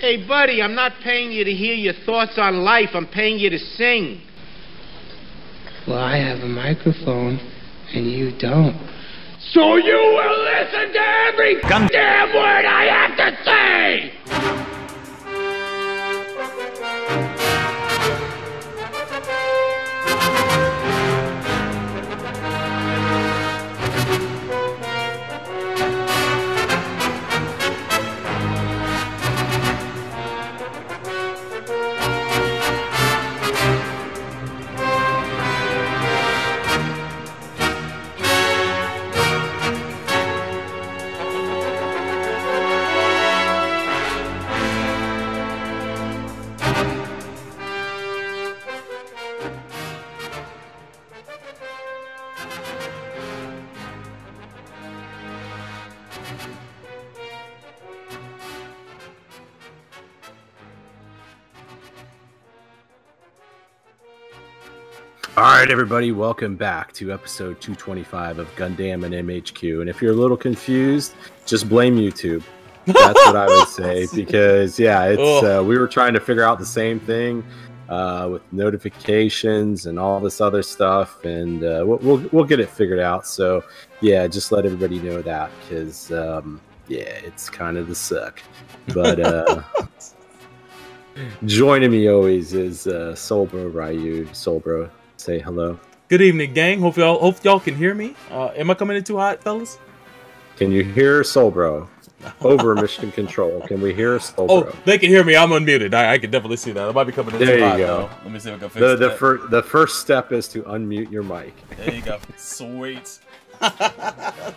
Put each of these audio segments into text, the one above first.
Hey, buddy, I'm not paying you to hear your thoughts on life. I'm paying you to sing. Well, I have a microphone, and you don't. So you will listen to every damn word I have to say! Right, everybody, welcome back to episode 225 of Gundam and MHQ. And if you're a little confused, just blame YouTube. That's what I would say because yeah, it's uh, we were trying to figure out the same thing uh, with notifications and all this other stuff, and uh, we'll, we'll we'll get it figured out. So yeah, just let everybody know that because um, yeah, it's kind of the suck. But uh, joining me always is uh, Soulbro Ryu. Soulbro, say hello. Good evening, gang. Hope y'all hope y'all can hear me. Uh, am I coming in too hot, fellas? Can you hear Soulbro? Over mission control. Can we hear Soulbro? Oh, they can hear me. I'm unmuted. I, I can definitely see that. I might be coming in There too you go. Though. Let me see if I can fix the the, that. fir- the first step is to unmute your mic. There you go. Sweet. but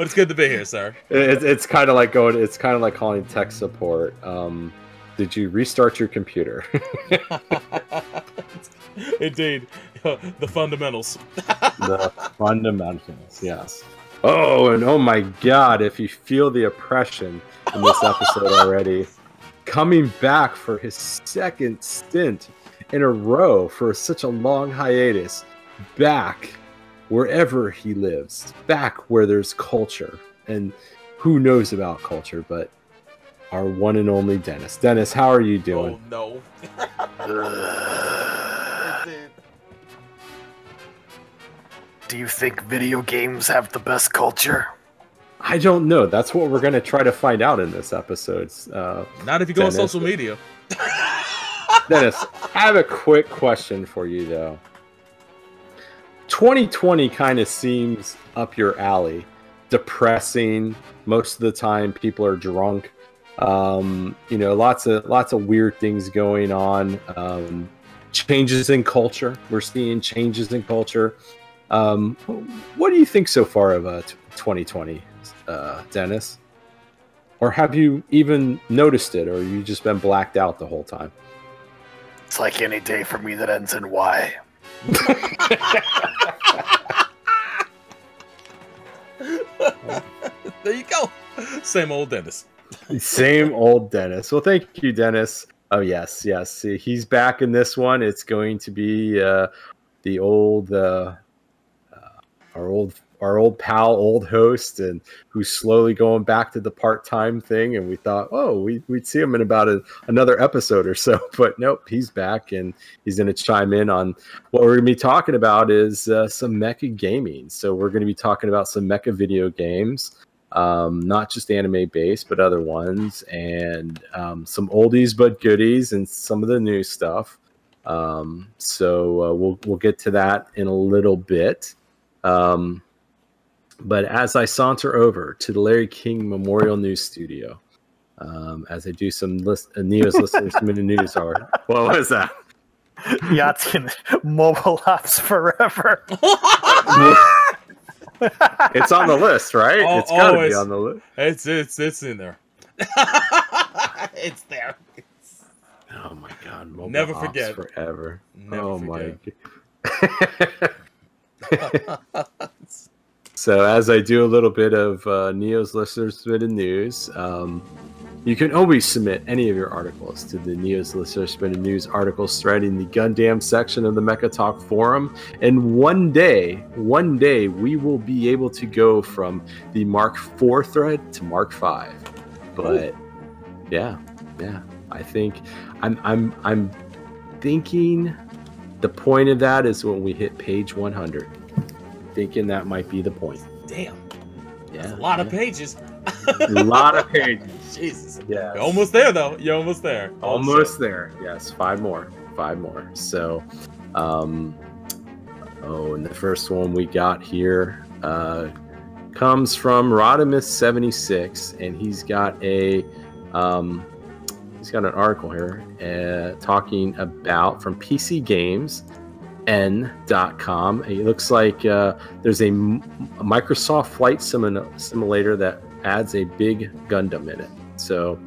it's good to be here, sir. It, it's kind of like going. It's kind of like calling tech support. Um, did you restart your computer? Indeed, the fundamentals. the fundamentals. Yes. Oh, and oh my God! If you feel the oppression in this episode already, coming back for his second stint in a row for such a long hiatus, back wherever he lives, back where there's culture, and who knows about culture, but our one and only Dennis. Dennis, how are you doing? Oh no. Do you think video games have the best culture? I don't know. That's what we're gonna try to find out in this episode. Uh, Not if you go on social media. Dennis, I have a quick question for you though. 2020 kind of seems up your alley. Depressing. Most of the time, people are drunk. Um, you know, lots of lots of weird things going on. Um, changes in culture. We're seeing changes in culture. Um, what do you think so far of uh, 2020, uh, Dennis? Or have you even noticed it, or you just been blacked out the whole time? It's like any day for me that ends in Y. There you go. Same old Dennis. Same old Dennis. Well, thank you, Dennis. Oh yes, yes. He's back in this one. It's going to be uh, the old, uh, uh, our old, our old pal, old host, and who's slowly going back to the part-time thing. And we thought, oh, we, we'd see him in about a, another episode or so, but nope, he's back, and he's going to chime in on what we're going to be talking about is uh, some mecha gaming. So we're going to be talking about some mecha video games um, not just anime based, but other ones, and um, some oldies but goodies, and some of the new stuff. Um, so uh, we'll we'll get to that in a little bit. Um, but as I saunter over to the Larry King Memorial News Studio, um, as I do some list, uh, Neo's listeners minute news are what was that? Yahtzee mobile apps forever. It's on the list, right? Al- it's got to be on the list. It's it's it's in there. it's there. Oh my god! Mobile Never forget. forever. Never oh forget. my. so as I do a little bit of uh, Neo's listeners submitted news, um, you can always submit any of your articles to the Neo's listeners submitted news articles thread in the Gundam section of the Mecha Talk forum. And one day, one day, we will be able to go from the Mark IV thread to Mark V. But yeah, yeah. I think I'm I'm I'm thinking the point of that is when we hit page 100. Thinking that might be the point. Damn. Yeah, That's a lot of pages. a lot of pages. Jesus. Yeah, You're almost there though. You're almost there. almost there. Yes, five more, five more. So, um, oh, and the first one we got here uh, comes from Rodimus76, and he's got a um, he's got an article here uh, talking about from PC Games. N.com. It looks like uh, there's a, Microsoft Flight Simu- Simulator that adds a big Gundam in it. So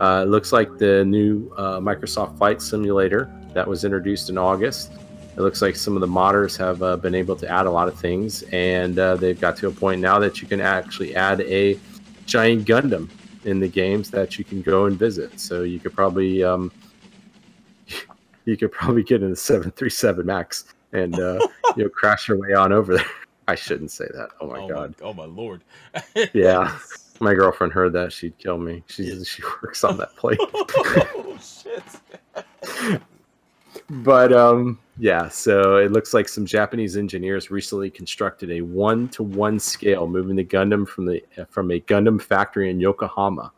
uh, it looks like the new uh, Microsoft Flight Simulator that was introduced in August. It looks like some of the modders have uh, been able to add a lot of things, and uh, they've got to a point now that you can actually add a giant Gundam in the games that you can go and visit. So you could probably um, you could probably get in a 737 Max and uh, you know crash your way on over there. I shouldn't say that. Oh my oh god. My, oh my lord. Yeah. My girlfriend heard that she'd kill me. She she works on that plane. oh shit. but um yeah so it looks like some japanese engineers recently constructed a one to one scale moving the gundam from the from a gundam factory in yokohama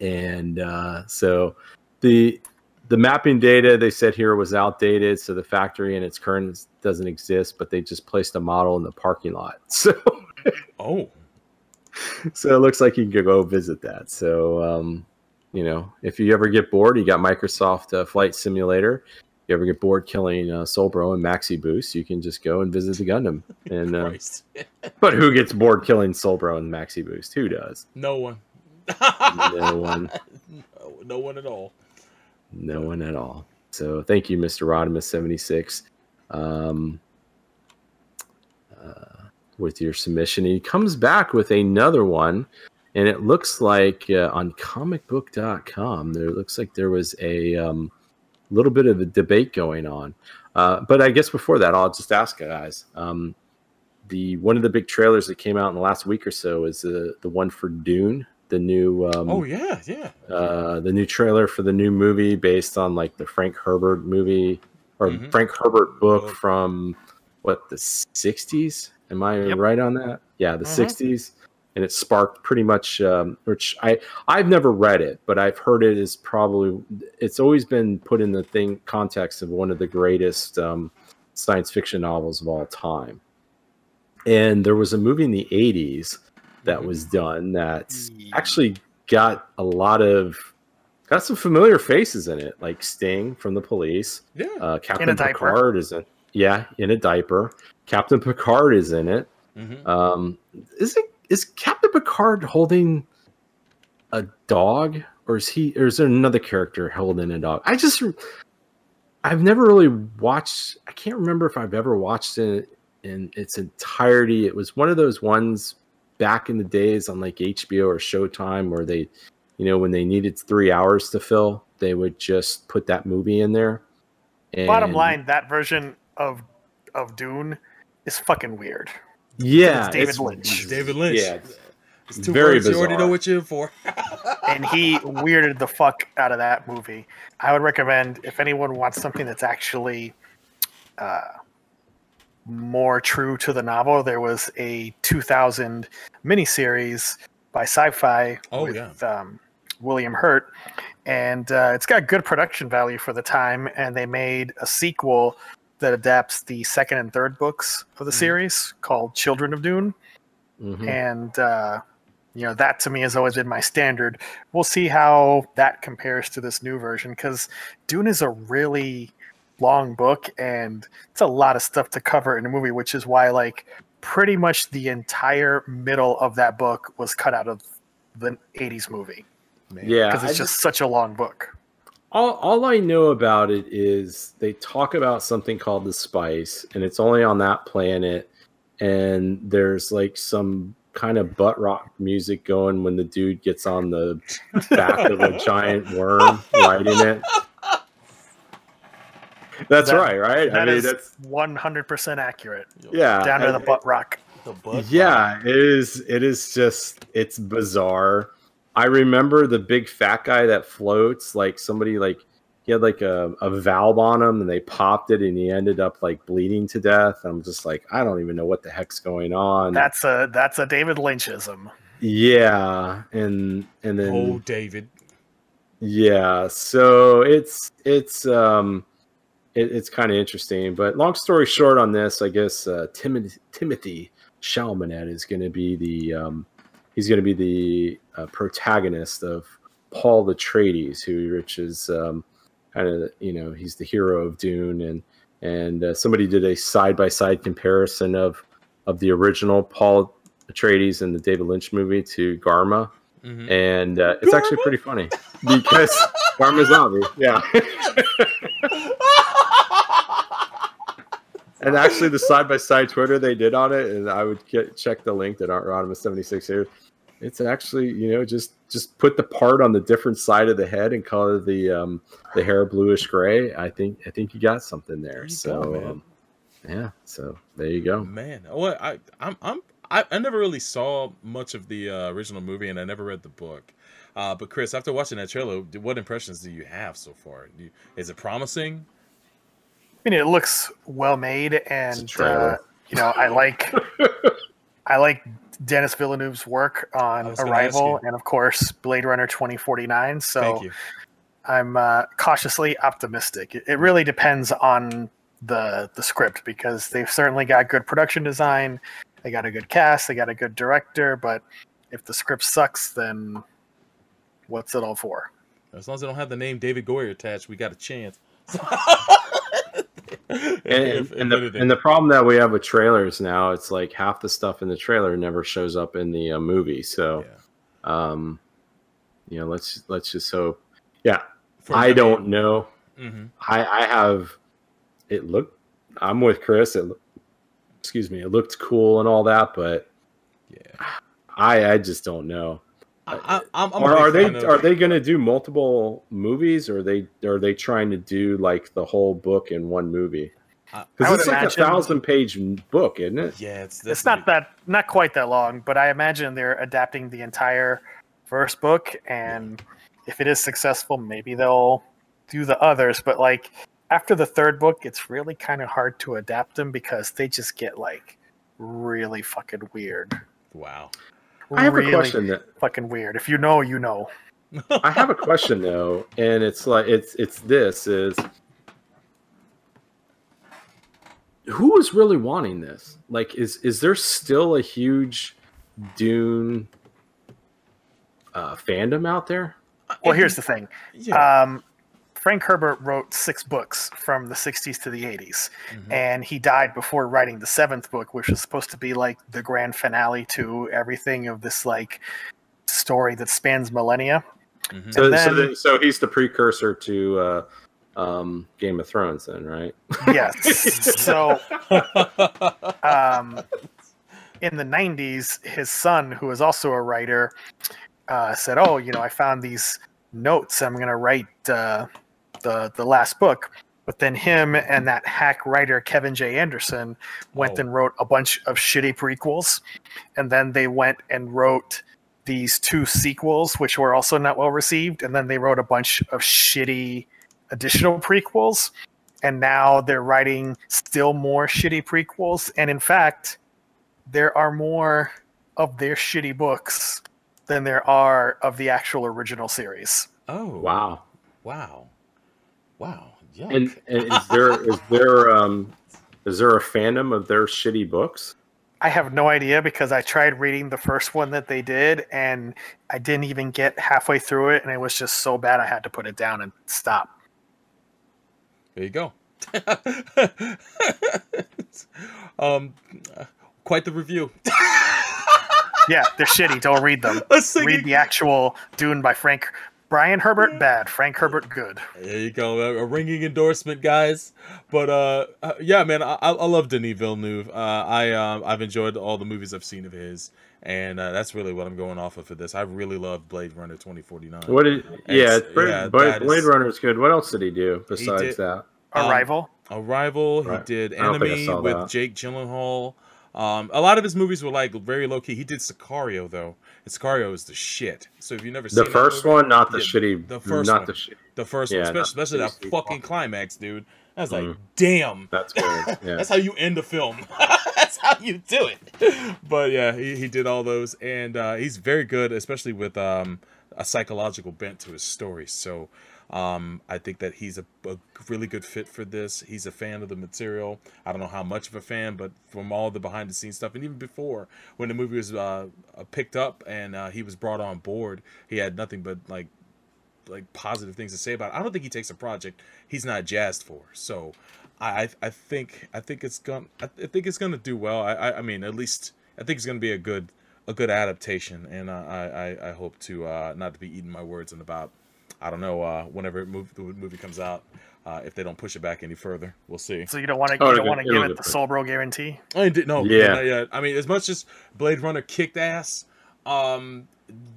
and uh, so the the mapping data they said here was outdated so the factory in its current doesn't exist but they just placed a model in the parking lot so Oh. so it looks like you can go visit that. So, um, you know, if you ever get bored, you got Microsoft uh, Flight Simulator. You ever get bored killing uh, Solbro and Maxi Boost, you can just go and visit the Gundam. And uh, but who gets bored killing Solbro and Maxi Boost? Who does? No one. No one. No, no one at all. No one at all. So thank you, Mr. Rodimus seventy six, um, uh, with your submission. He comes back with another one, and it looks like uh, on comicbook.com there looks like there was a um, little bit of a debate going on. Uh, but I guess before that, I'll just ask you guys. Um, the one of the big trailers that came out in the last week or so is the the one for Dune, the new um, Oh yeah, yeah. uh, the new trailer for the new movie based on like the Frank Herbert movie or Mhm. Frank Herbert book Book. from what the 60s. Am I Yep. right on that? Yeah, the Mhm. 60s. And it sparked pretty much, um, which I I've never read it, but I've heard it is probably it's always been put in the thing context of one of the greatest um, science fiction novels of all time. And there was a movie in the 80s that Mhm. was done that actually got a lot of got some familiar faces in it, like Sting from the Police. Yeah. Uh, Captain. Picard is in. Yeah, in a diaper. Captain Picard is in it. Mhm. Um, is it is Captain Picard holding a dog, or is he? Or is there another character holding a dog? I just, I've never really watched. I can't remember if I've ever watched it in its entirety. It was one of those ones back in the days on like HBO or Showtime where they, you know, when they needed three hours to fill, they would just put that movie in there. Bottom line, that version of of Dune is fucking weird. yeah, David it's- Lynch. David Lynch. Yeah, It's two very words you already know what you're in for. and he weirded the fuck out of that movie. I would recommend if anyone wants something that's actually uh, more true to the novel, there was a 2000 miniseries by Sci-Fi Oh, with yeah. um, William Hurt, and uh, it's got good production value for the time. And they made a sequel that adapts the second and third books of the Mm. series called Children of Dune Mhm. and uh, you know that to me has always been my standard. We'll see how that compares to this new version because Dune is a really long book and it's a lot of stuff to cover in a movie, which is why like pretty much the entire middle of that book was cut out of the '80s movie yeah, because it's I just such a long book. All, all I know about it is they talk about something called the spice, and it's only on that planet. And there's like some kind of butt rock music going when the dude gets on the back of a giant worm riding it. That's That- right, right? That I mean, is that's 100% accurate. yeah. Down to I- the butt rock. The butt yeah, it is. It is just it's bizarre, I remember the big fat guy that floats. Like somebody like he had like a, a valve on him, and they popped it, and he ended up like bleeding to death. I'm just like, I don't even know what the heck's going on. That's a that's a David Lynchism. yeah, and and then Oh, David. Yeah, so it's it's um it, it's kind of interesting, but long story short on this, I guess uh, Timothy Timothy Chalamet is going to be the um he's going to be the uh, protagonist of Paul the Atreides, who which is um kind of you know he's the hero of Dune, and and uh, somebody did a side by side comparison of of the original Paul Atreides in the David Lynch movie to Garma Mhm. and uh, it's actually pretty funny because Karma Zombie, yeah. and actually, the side by side Twitter they did on it, and I would get, check the link that Anonymous seventy six here. It's actually you know just just put the part on the different side of the head and color the um, the hair bluish gray. I think I think you got something there. There so go, um, yeah, so there you go. Man, what I I'm I'm I, I never really saw much of the uh, original movie, and I never read the book. Uh, but Chris, after watching that trailer, what impressions do you have so far? Do you, is it promising? I mean, it looks well made, and uh, you know, I like I like Denis Villeneuve's work on I was gonna Arrival, and of course Blade Runner twenty forty nine. So Thank you. I'm uh, cautiously optimistic. It, it really depends on the the script because they've certainly got good production design, they got a good cast, they got a good director. But if the script sucks, then what's it all for? As long as they don't have the name David Goyer attached, we got a chance. and, If- if and, the, and the problem that we have with trailers now, it's like half the stuff in the trailer never shows up in the uh, movie. So, Yeah. um, you know, let's let's just hope. Yeah, For I don't name. know. Mhm. I I have. It looked. I'm with Chris. It, excuse me. It looked cool and all that, but Yeah. I I just don't know. I, I, I'm, I'm a Or big are they of- are they going to do multiple movies, or are they are they trying to do like the whole book in one movie? I- I Because it's like imagine- a thousand page book, isn't it? Yeah, it's it's not that not quite that long, but I imagine they're adapting the entire first book, and if it is successful, maybe they'll do the others. But like after the third book, it's really kind of hard to adapt them because they just get like really fucking weird. Wow. I have really a question that Fucking weird. If you know, you know. I have a question though, and it's like it's it's this is who is really wanting this? Like, is is there still a huge Dune uh, fandom out there? Well, here's the thing. yeah. Um, Frank Herbert wrote six books from the 60s to the 80s, Mhm. and he died before writing the seventh book, which was supposed to be like the grand finale to everything of this like story that spans millennia. Mhm. So, And so, then- then, so he's the precursor to uh, um, Game of Thrones, then, right? Yes. so um, in the 90s, his son, who is also a writer, uh, said, "Oh, you know, I found these notes. I'm going to write uh, the the last book." But then him and that hack writer Kevin J. Anderson went Oh. and wrote a bunch of shitty prequels, and then they went and wrote these two sequels, which were also not well received, and then they wrote a bunch of shitty additional prequels and now they're writing still more shitty prequels and in fact there are more of their shitty books than there are of the actual original series oh Wow. wow wow yeah And, and is there is there um is there a fandom of their shitty books? i have no idea because i tried reading the first one that they did and i didn't even get halfway through it and it was just so bad i had to put it down and stop There you go. um, quite the review. yeah they're shitty don't read them read the actual dune by frank brian herbert bad frank herbert good There you go, a, a ringing endorsement, guys. But uh, uh, yeah, man, I, I I love Denis Villeneuve. Uh, I um, I've enjoyed all the movies I've seen of his, and uh, that's really what I'm going off of for this. I really love Blade Runner 2049. What did yeah, It's- Blade, yeah, Blade, Blade Runner is good. What else did he do besides did- that? Um, arrival Arrival. Right. He did I don't think I Enemy with that. Jake Gyllenhaal. Um, a lot of his movies were like very low key. He did Sicario though, and Sicario is the shit. So if you've never The seen that first movie- one, not the Yeah, shitty. the first not one. the shit. the first Yeah, one, especially, especially that fucking climax, dude. I was like, Mhm. damn. That's weird. Yeah. That's how you end a film. That's how you do it. But yeah, he, he did all those, and uh, he's very good, especially with um, a psychological bent to his story. So um, I think that he's a, a really good fit for this. He's a fan of the material. I don't know how much of a fan, but from all the behind the scenes stuff, and even before when the movie was uh, uh, picked up and uh, he was brought on board, he had nothing but like like positive things to say about it. I don't think he takes a project he's not jazzed for. So I I, think I think it's gonna I, I think it's gonna do well. I, I I mean at least I think it's gonna be a good a good adaptation, and uh, I I I hope to uh, not to be eating my words in about I don't know uh, whenever it move, the movie comes out. Uh, if they don't push it back any further, we'll see. So you don't want to Oh, you don't want to give it get the put- Soulbro guarantee. I did no, Yeah. not yet. I mean, as much as Blade Runner kicked ass, um,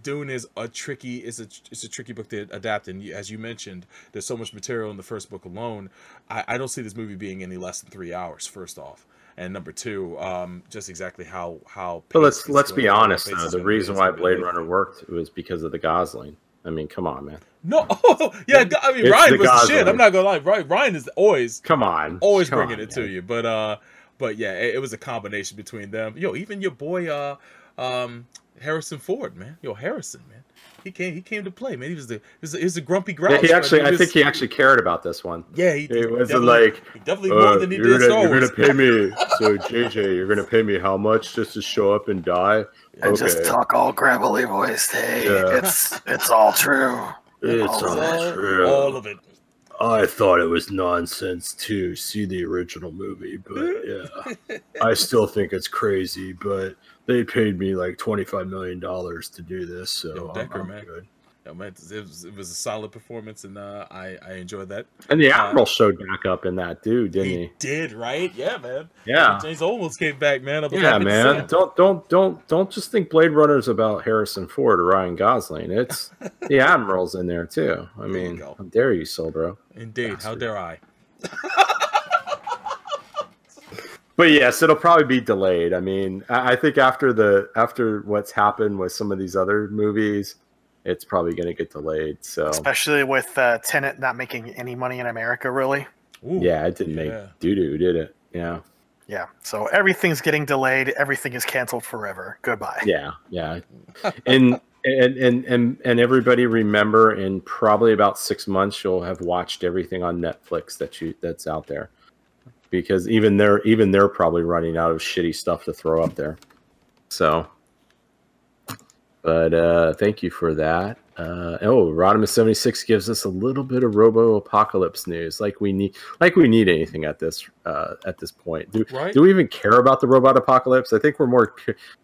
Dune is a tricky is a it's a tricky book to adapt. And as you mentioned, there's so much material in the first book alone. I, I don't see this movie being any less than three hours. First off, and number two, um, just exactly how how. But let's let's be honest though. The reason why Blade. Runner worked was because of the Gosling. I mean, come on, man. No, yeah, I mean It's Ryan was the shit. I'm not gonna lie. Ryan, Ryan is always Come on. always Come bringing on, it to you. But uh, but yeah, it, it was a combination between them. Yo, even your boy uh, um, Harrison Ford, man. Yo, Harrison, man. He came. He came to play, man. He was the. He was, the, he was a grumpy grouch. Yeah, he actually. I was- think he actually cared about this one. Yeah, he. It wasn't like, he definitely Uh, more than he you're did gonna, you're gonna pay me. So JJ, you're gonna pay me how much just to show up and die? And just talk all gravelly voice. Hey, Yeah. it's it's all true. It's all all all, true. all of it. I thought it was nonsense to see the original movie, but yeah, I still think it's crazy. But they paid me like twenty five million dollars to do this, so Yo, I'm- I'm good. It was, it was a solid performance, and uh, I I enjoyed that. And the Uh, admiral showed back up in that too, didn't He he? did right, yeah, man. Yeah. James almost came back, man. Yeah, happy to see man. Don't don't don't don't just think Blade Runner's about Harrison Ford or Ryan Gosling. It's the admiral's in there too. I There mean, how dare you, Sobro? Indeed. How dare I? But yes, it'll probably be delayed. I mean, I I think after the after what's happened with some of these other movies, it's probably going to get delayed. So Especially with uh, Tenet not making any money in America, really. Ooh, yeah, it didn't make yeah. doo doo, did it? Yeah, Yeah. So everything's getting delayed. Everything is canceled forever. Goodbye. yeah, yeah. and and and and and everybody remember, in probably about six months, you'll have watched everything on Netflix that you that's out there, because even they're even they're probably running out of shitty stuff to throw up there. So, but uh, thank you for that. Uh, oh, Rodimus seventy six gives us a little bit of Robo Apocalypse news, like we need, like we need anything at this uh, at this point. Do, Right. do we even care about the robot apocalypse? I think we're more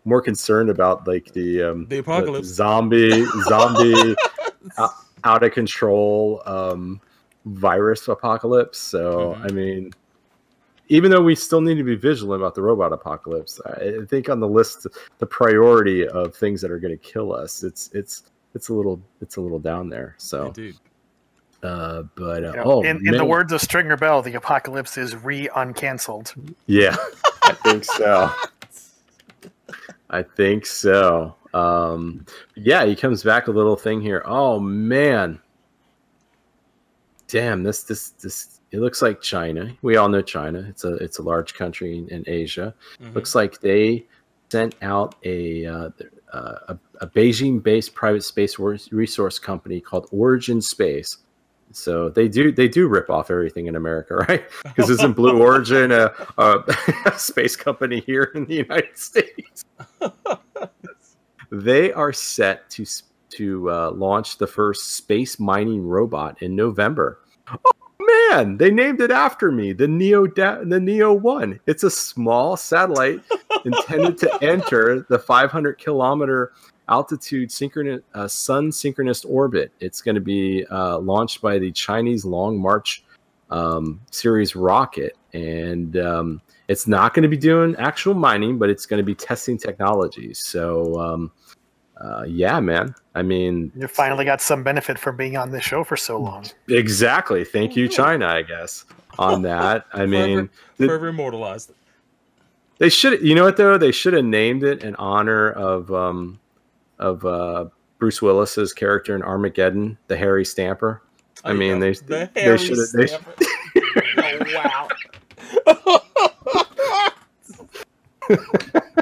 more concerned about like the um, The apocalypse. zombie zombie out, out of control um, virus apocalypse. So Mhm. I mean, even though we still need to be vigilant about the robot apocalypse, I I think on the list, the priority of things that are going to kill us, it's it's it's a little it's a little down there. So, Indeed. uh, but uh, You know, oh, in, in the words of Stringer Bell, the apocalypse is re-uncanceled. Yeah, I think so. I think so. Um, yeah, he comes back a little thing here. Oh man, damn this this this. It looks like China. We all know China. It's a it's a large country in, in Asia. Mhm. Looks like they sent out a uh, uh, a, a Beijing-based private space resource company called Origin Space. So they do they do rip off everything in America, right? Because isn't Blue Origin a, a, a space company here in the United States? they are set to to uh, launch the first space mining robot in November. Oh man, they named it after me, the Neo da- the Neo One. It's a small satellite intended to enter the 500 kilometer altitude synchronous uh, sun synchronous orbit. It's going to be uh, launched by the Chinese Long March um, series rocket, and um, it's not going to be doing actual mining, but it's going to be testing technologies. So, um, uh, yeah, man. I mean, You finally got some benefit from being on this show for so long. exactly. Thank you, China. I guess on that. I mean, Forever, forever immortalized. They should. You know what though? They should have named it in honor of um, of uh, Bruce Willis's character in Armageddon, the Harry Stamper. I Oh, mean, yeah, they the they Harry should have. Oh, wow.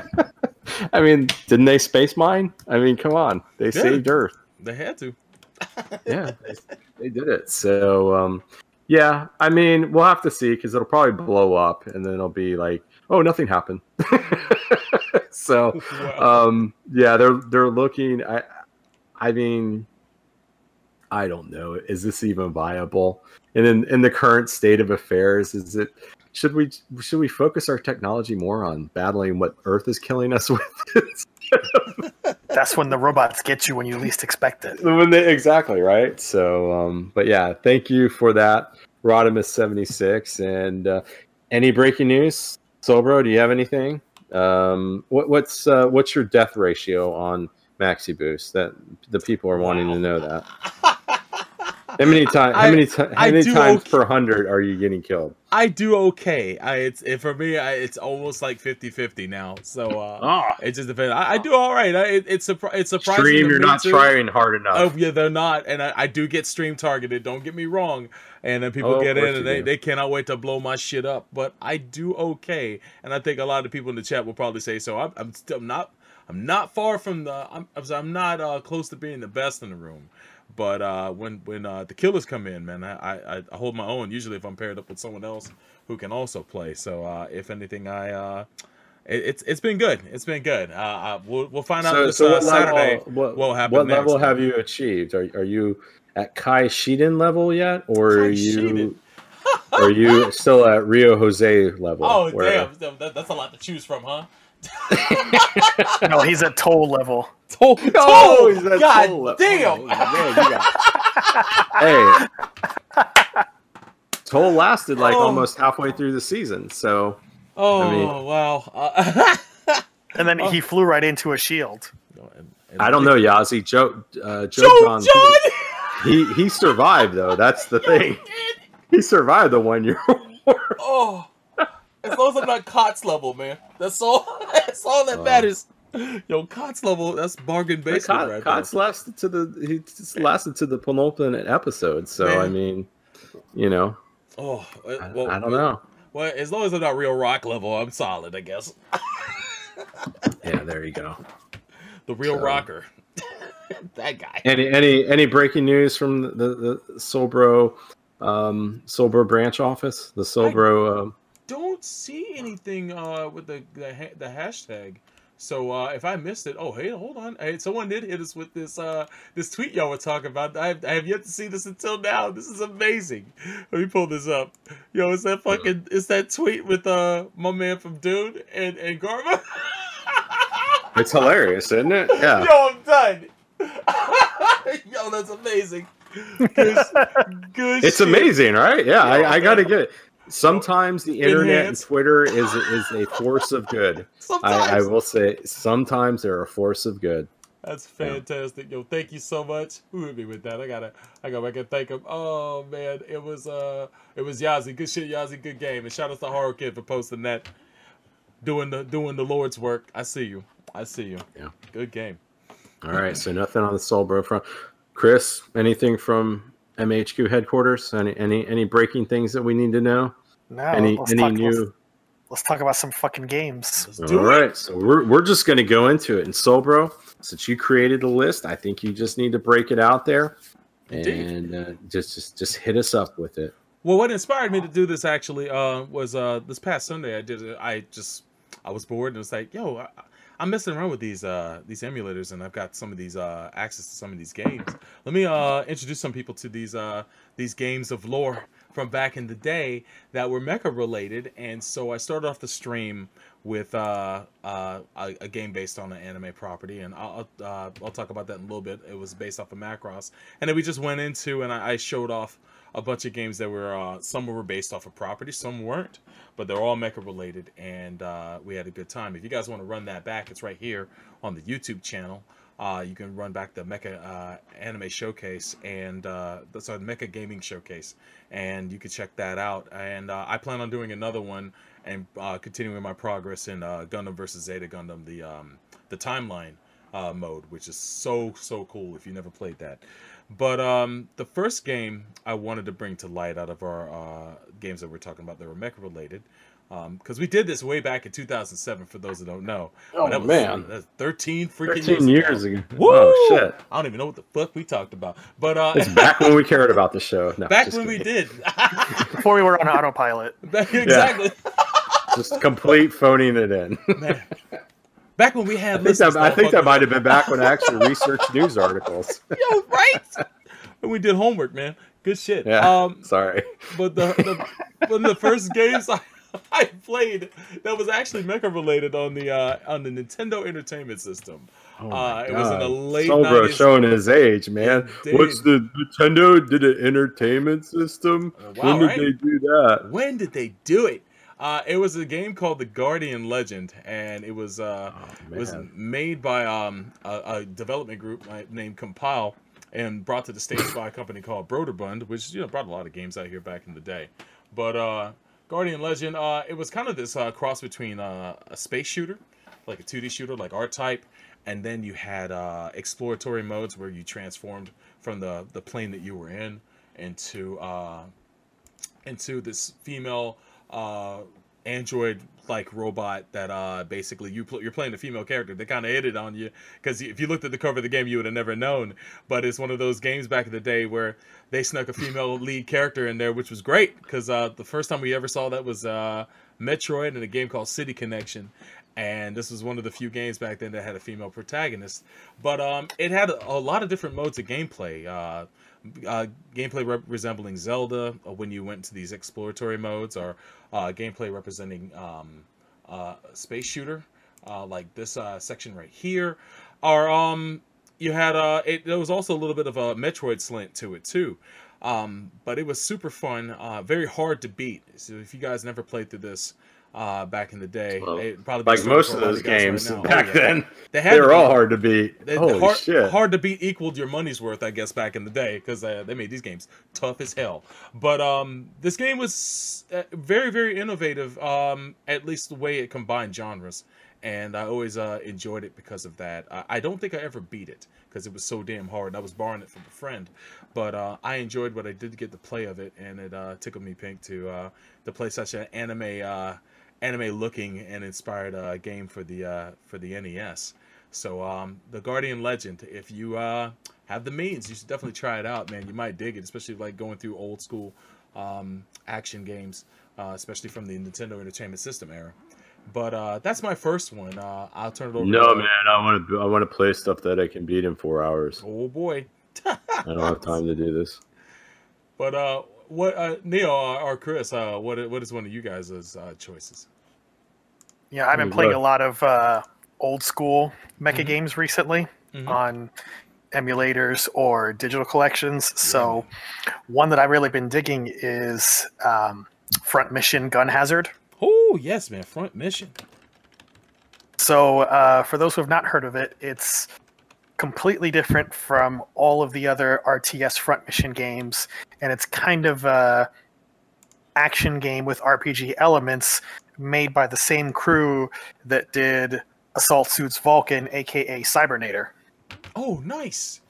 I mean, didn't they space mine? I mean, come on, they Yeah. saved Earth. They had to. Yeah, they, they did it. So, um, yeah, I mean, we'll have to see because it'll probably blow up, and then it'll be like, oh, nothing happened. so, Wow. um, yeah, they're they're looking. I, I mean, I don't know. Is this even viable? And in in the current state of affairs, is it? Should we should we focus our technology more on battling what Earth is killing us with? That's when the robots get you when you least expect it. when they, exactly right. So, um, but yeah, thank you for that, Rodimus seventy six. And uh, any breaking news, Sobro? Do you have anything? Um, what, what's uh, what's your death ratio on Maxi Boost? That the people are wanting to know that. How many times? How many, ti- how many times okay. per hundred are you getting killed? I do okay. I it's it, for me. I, it's almost like 50-50 now. So uh, Ah, it just depends. I, I do all right. I, it, it's surpri- it's surprising. stream, you're not too. trying hard enough. Oh yeah, they're not, and I, I do get stream targeted. Don't get me wrong. And then people Oh, get in and they, do. they cannot wait to blow my shit up. But I do okay, and I think a lot of people in the chat will probably say so. I'm, I'm still not I'm not far from the I'm I'm, I'm not uh, close to being the best in the room. But uh, when when uh, the killers come in, man, I, I I hold my own. Usually, if I'm paired up with someone else who can also play. So uh, if anything, I uh, it, it's it's been good. It's been good. Uh, uh, we'll we'll find out So, this so uh, what Saturday level? What, what will happen what next. level have you achieved? Are, are you at Kai Shiden level yet, or Kai are you Shiden? are you still at Ryu Jose level? Oh where- damn, That- that- that's a lot to choose from, huh? No, he's at toll level. Toll, Oh, he's at God toll level. damn. Oh, man, you got- hey, Toll lasted like Oh. almost halfway through the season, so Oh mean- wow. Uh, And then Oh. he flew right into a shield. and- and- I don't know, Yazzie. Joe, uh, Joe, Joe John, John. he he survived though. That's the thing. He survived the one year. Oh, as long as I'm not COTS level, man. That's all. That's all that Oh. matters. Yo, COTS level. That's bargain basement Cot, right Cots lasted to the he just lasted to the penultimate episode. So I mean, you know. Oh, uh, I, I don't know. Well, as long as I'm not real rock level, I'm solid, I guess. Yeah, there you go. The real So- rocker. that guy. Any any any breaking news from the the, the Solbro um Solbro branch office? The Solbro um, don't see anything uh with the the, ha- the hashtag. So uh if I missed it, oh hey, hold on. Hey, someone did hit us with this uh this tweet y'all were talking about. I have, I have yet to see this until now. This is amazing. Let me pull this up. Yo, it's that fucking it's that tweet with uh my man from Dune and and Garma. it's hilarious, isn't it? Yeah. Yo, I'm done. Yo, that's amazing. Good, good It's shit. amazing, right? Yeah, Yeah, I, I gotta get it. Sometimes the internet and Twitter is is a force of good. I, I will say sometimes they're a force of good. That's fantastic. Yo, thank you so much. Who hit me with that? I gotta I gotta I gotta thank him. Oh man, it was uh it was Yazzie. Good shit, Yazzie, good game. And shout out to Horror Kid for posting that. Doing the doing the Lord's work. I see you. I see you. Yeah. Good game. All right, so nothing on the Solbro front. Chris, anything from MHQ headquarters? Any any any breaking things that we need to know? No, any let's any talk, new? Let's, let's talk about some fucking games. Let's All do right, it. so we're we're just gonna go into it. And Solbro, since you created the list, I think you just need to break it out there Indeed. and uh, just just just hit us up with it. Well, what inspired me to do this actually uh, was uh, this past Sunday. I did it. I just I was bored and it's like, yo, I, I'm messing around with these uh, these emulators, and I've got some of these uh, access to some of these games. Let me uh, introduce some people to these uh, these games of lore from back in the day that were mecha related. And so I started off the stream with uh, uh, a, a game based on an anime property, and I'll uh, I'll talk about that in a little bit. It was based off of Macross, and then we just went into and I, I showed off a bunch of games that were uh, some were based off of property, some weren't, but they're all mecha related, and uh, we had a good time. If you guys want to run that back, it's right here on the YouTube channel. Uh, you can run back the Mecha uh, Anime Showcase and uh, the sorry, the Mecha Gaming Showcase, and you can check that out. And uh, I plan on doing another one and uh, continuing my progress in uh, Gundam versus Zeta Gundam, the um, the timeline uh, mode, which is so so cool if you never played that. But um, the first game I wanted to bring to light out of our games that we're talking about that were mecha related, because um, we did this way back in 2007. For those that don't know, oh that was, man, that's 13 freaking 13 years, years ago. ago. Woo! Oh shit! I don't even know what the fuck we talked about, but uh, It's back when we cared about the show. No, back just when we did, Before we were on autopilot. Back- exactly. just complete phoning it in. Man. Back when we I had think that I think that might have been back when I actually researched news articles. Yo, right? When we did homework, man. Good shit. Yeah. Um, Sorry. but the, the one of the first games I, I played that was actually mecha related on the uh, on the Nintendo Entertainment System. Oh uh, it was in the late Solbro 90s. showing his age, man. Indeed. What's the Nintendo did an entertainment system? Uh, wow, when did right? they do that? When did they do it? Uh, it was a game called The Guardian Legend, and it was uh, Oh, it was made by um, a, a development group named Compile and brought to the states by a company called Broderbund, which you know brought a lot of games out here back in the day. But uh, Guardian Legend, uh, it was kind of this uh, cross between uh, a space shooter, like a 2D shooter, like R Type, and then you had uh, exploratory modes where you transformed from the the plane that you were in into uh, into this female uh, android like robot that uh basically you pl- you're playing a female character. They kind of hit it on you because if you looked at the cover of the game you would have never known. But it's one of those games back in the day where they snuck a female lead character in there which was great because uh the first time we ever saw that was uh metroid in a game called city connection. And this was one of the few games back then that had a female protagonist. But um it had a, a lot of different modes of gameplay. Uh uh, gameplay re- resembling Zelda uh, when you went to these exploratory modes, or uh, gameplay representing um, uh, space shooter, uh, like this uh, section right here, or um, you had uh, it, there was also a little bit of a Metroid slant to it too. Um, but it was super fun, very hard to beat. So if you guys never played through this uh, back in the day, Well, it probably Like most of those guys right games. Oh, back yeah. then, They had they were be. all hard to beat. They- Holy hard, shit! hard to beat equaled your money's worth, I guess, back in the day because uh, they made these games tough as hell. But um, this game was uh, very, very innovative. Um, at least the way it combined genres, and I always uh, enjoyed it because of that. I, I don't think I ever beat it because it was so damn hard. I was borrowing it from a friend, but uh, I enjoyed what I did get to play of it, and it uh, tickled me pink to uh, to play such an anime. Anime looking and inspired uh, game for the uh, for the NES. So um, the Guardian Legend, if you uh, have the means, you should definitely try it out, man. You might dig it, especially like going through old school um, action games, uh, especially from the Nintendo Entertainment System era. But uh, that's my first one. Uh, I'll turn it over. To you. No man, I want to I want to play stuff that I can beat in four hours. Oh boy. I don't have time to do this. But uh, what uh, Neil or or Chris? Uh, what what is one of you guys' uh, choices? Yeah, I've been playing a lot of uh, old school mecha Mhm. games recently Mhm. on emulators or digital collections. So, one that I've really been digging is um, Front Mission Gun Hazard. Oh yes, man. Front Mission. So, uh, for those who have not heard of it, it's completely different from all of the other RTS Front Mission games, and it's kind of a action game with RPG elements made by the same crew that did Assault Suits Valken, aka Cybernator. Oh, nice.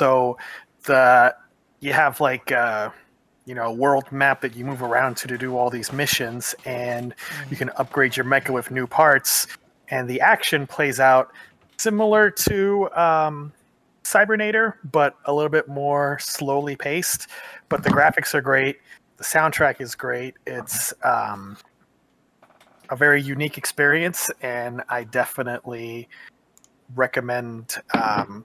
So the you have like uh, you know a world map that you move around to to do all these missions, and you can upgrade your mecha with new parts, and the action plays out similar to um, Cybernator, but a little bit more slowly paced. But the graphics are great. The soundtrack is great. It's um, a very unique experience, and I definitely recommend um,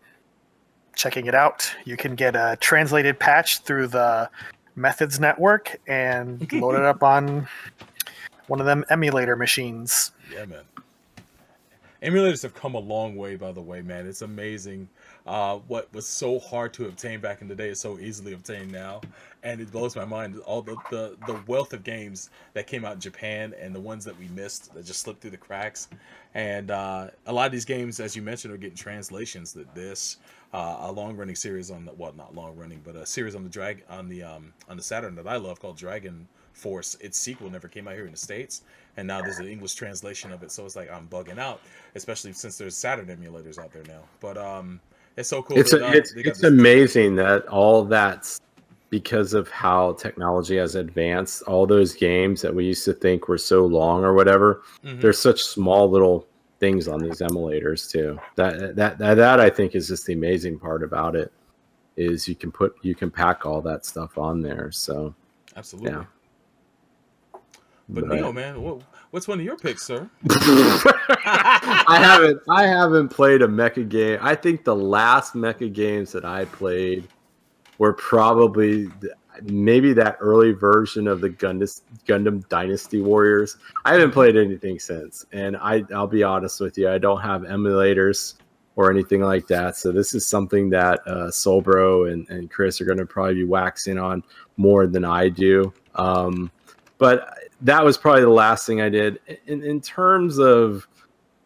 checking it out. You can get a translated patch through the Methods Network and load it up on one of them emulator machines. Yeah, man. Emulators have come a long way, by the way, man. It's amazing. Uh, what was so hard to obtain back in the day is so easily obtained now, and it blows my mind all the, the the wealth of games that came out in Japan and the ones that we missed that just slipped through the cracks. And uh, a lot of these games, as you mentioned, are getting translations. That this, uh, a long running series on the well, not long running, but a series on the drag on the um on the Saturn that I love called Dragon Force. Its sequel never came out here in the states, and now there's an English translation of it. So it's like I'm bugging out, especially since there's Saturn emulators out there now. But um, it's so cool. It's a, uh, it's it's amazing that all that's because of how technology has advanced. All those games that we used to think were so long or whatever, Mhm. there's such small little things on these emulators too. That, that that that I think is just the amazing part about it is you can put you can pack all that stuff on there. So Absolutely. yeah. But But- Neo, man, what, what's one of your picks, sir? I haven't I haven't played a mecha game. I think the last mecha games that I played were probably maybe that early version of the Gundam Gundam Dynasty Warriors. I haven't played anything since, and I I'll be honest with you, I don't have emulators or anything like that. So this is something that uh, Solbro and, and Chris are going to probably be waxing on more than I do. Um, but that was probably the last thing I did. In, in terms of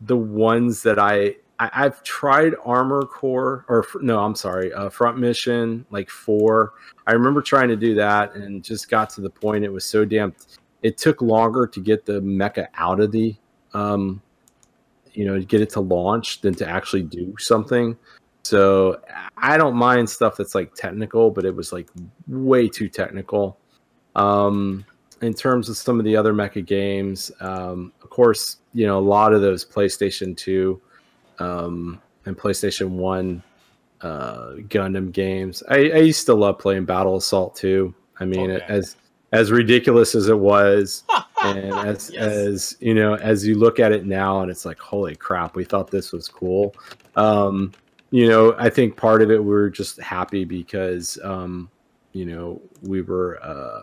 the ones that I, I I've tried Armor Core or no, I'm sorry, uh, Front Mission like four. I remember trying to do that and just got to the point it was so damn. It took longer to get the mecha out of the, um, you know, get it to launch than to actually do something. So I don't mind stuff that's like technical, but it was like way too technical. Um, in terms of some of the other mecha games, um, of course, you know, a lot of those PlayStation 2 um, and PlayStation 1 uh, Gundam games. I, I used to love playing Battle Assault 2. I mean, Okay. as as ridiculous as it was, and as Yes. as you know, as you look at it now, and it's like, holy crap, we thought this was cool. Um, you know, I think part of it we were just happy because um, you know we were uh,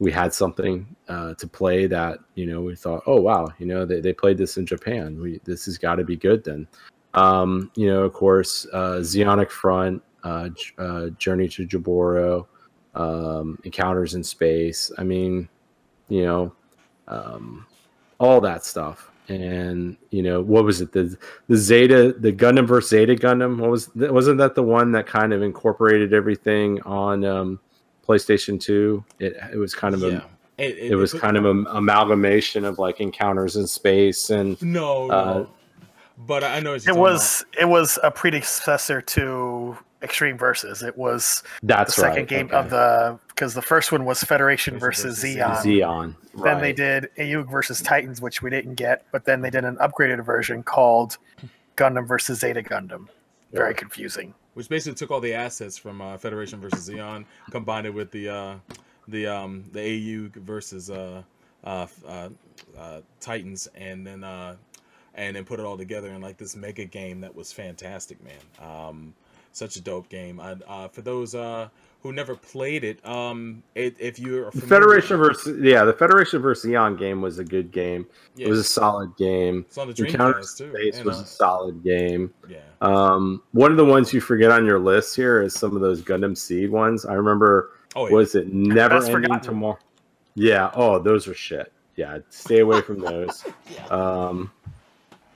we had something uh, to play that you know we thought, oh wow, you know they, they played this in Japan. We this has got to be good then. Um, you know, of course, uh, Zeonic Front, uh, uh, Journey to Jaburo, um, Encounters in Space. I mean, you know, um, all that stuff. And you know, what was it? The the Zeta, the Gundam versus Zeta Gundam. What was wasn't that the one that kind of incorporated everything on um, PlayStation Two? It it was kind of yeah. a It, it was kind of an amalgamation of like encounters in space and no, no. uh, but I know It you're talking was it was a predecessor to Extreme Versus. It was that's the second right, game okay. of the because the first one was Federation Federation versus versus Zeon. Zeon. Then they did AEUG versus Titans, which we didn't get, but then they did an upgraded version called Gundam versus Zeta Gundam. Very Yeah. confusing. Which basically took all the assets from uh, Federation versus Zeon, combined it with the uh, the um, the AU versus uh, uh, uh, uh, Titans, and then and then put it all together in like this mega game that was fantastic, man. Um, such a dope game. I, for those who never played it, um, it, if you're The familiar- Federation versus yeah, the Federation versus Zeon game was a good game. yeah, It was a solid game. it's on the Encounter Dreamcast too. Space and, was uh, a solid game. yeah, Um, one of the ones you forget on your list here is some of those Gundam Seed ones. I remember oh yeah. was it Never Best Ending Forgotten. Tomorrow? Yeah. Oh, those are shit. Yeah, stay away from those. Yeah. Um,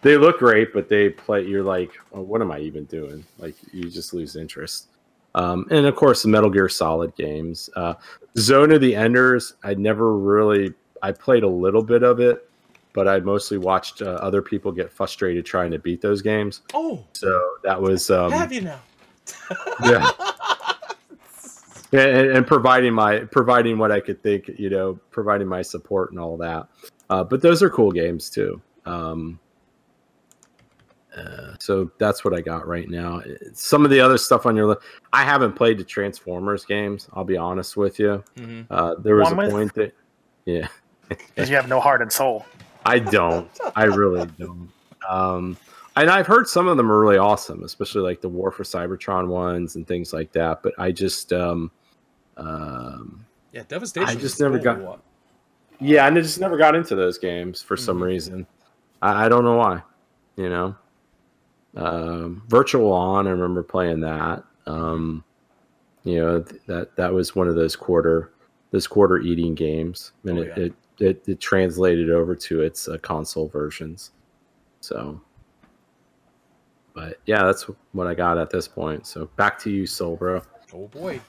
they look great, but they play. You're like, oh, what am I even doing? Like, you just lose interest. Um, and of course, the Metal Gear Solid games. Uh, Zone of the Enders. I never really. I played a little bit of it, but I mostly watched uh, other people get frustrated trying to beat those games. oh, So that was um, have you now? yeah. and, and providing my providing what I could think, you know, providing my support and all that. Uh, but those are cool games too. Um, uh, so that's what I got right now. Some of the other stuff on your list, I haven't played the Transformers games. I'll be honest with you. hmm Uh, there was One a with- point that, yeah, Because you have no heart and soul. I don't. I really don't. Um, and I've heard some of them are really awesome, especially like the War for Cybertron ones and things like that. But I just, um, um, Yeah, Devastation. I just never cool. got- yeah, and I just never got into those games for some Mhm. reason. I, I don't know why. You know, um, Virtual On. I remember playing that. Um, you know th- that that was one of those quarter this quarter eating games, and Oh, it, yeah. it, it it translated over to its uh, console versions. So but yeah, that's what I got at this point. So back to you, Soul Bro. Oh boy.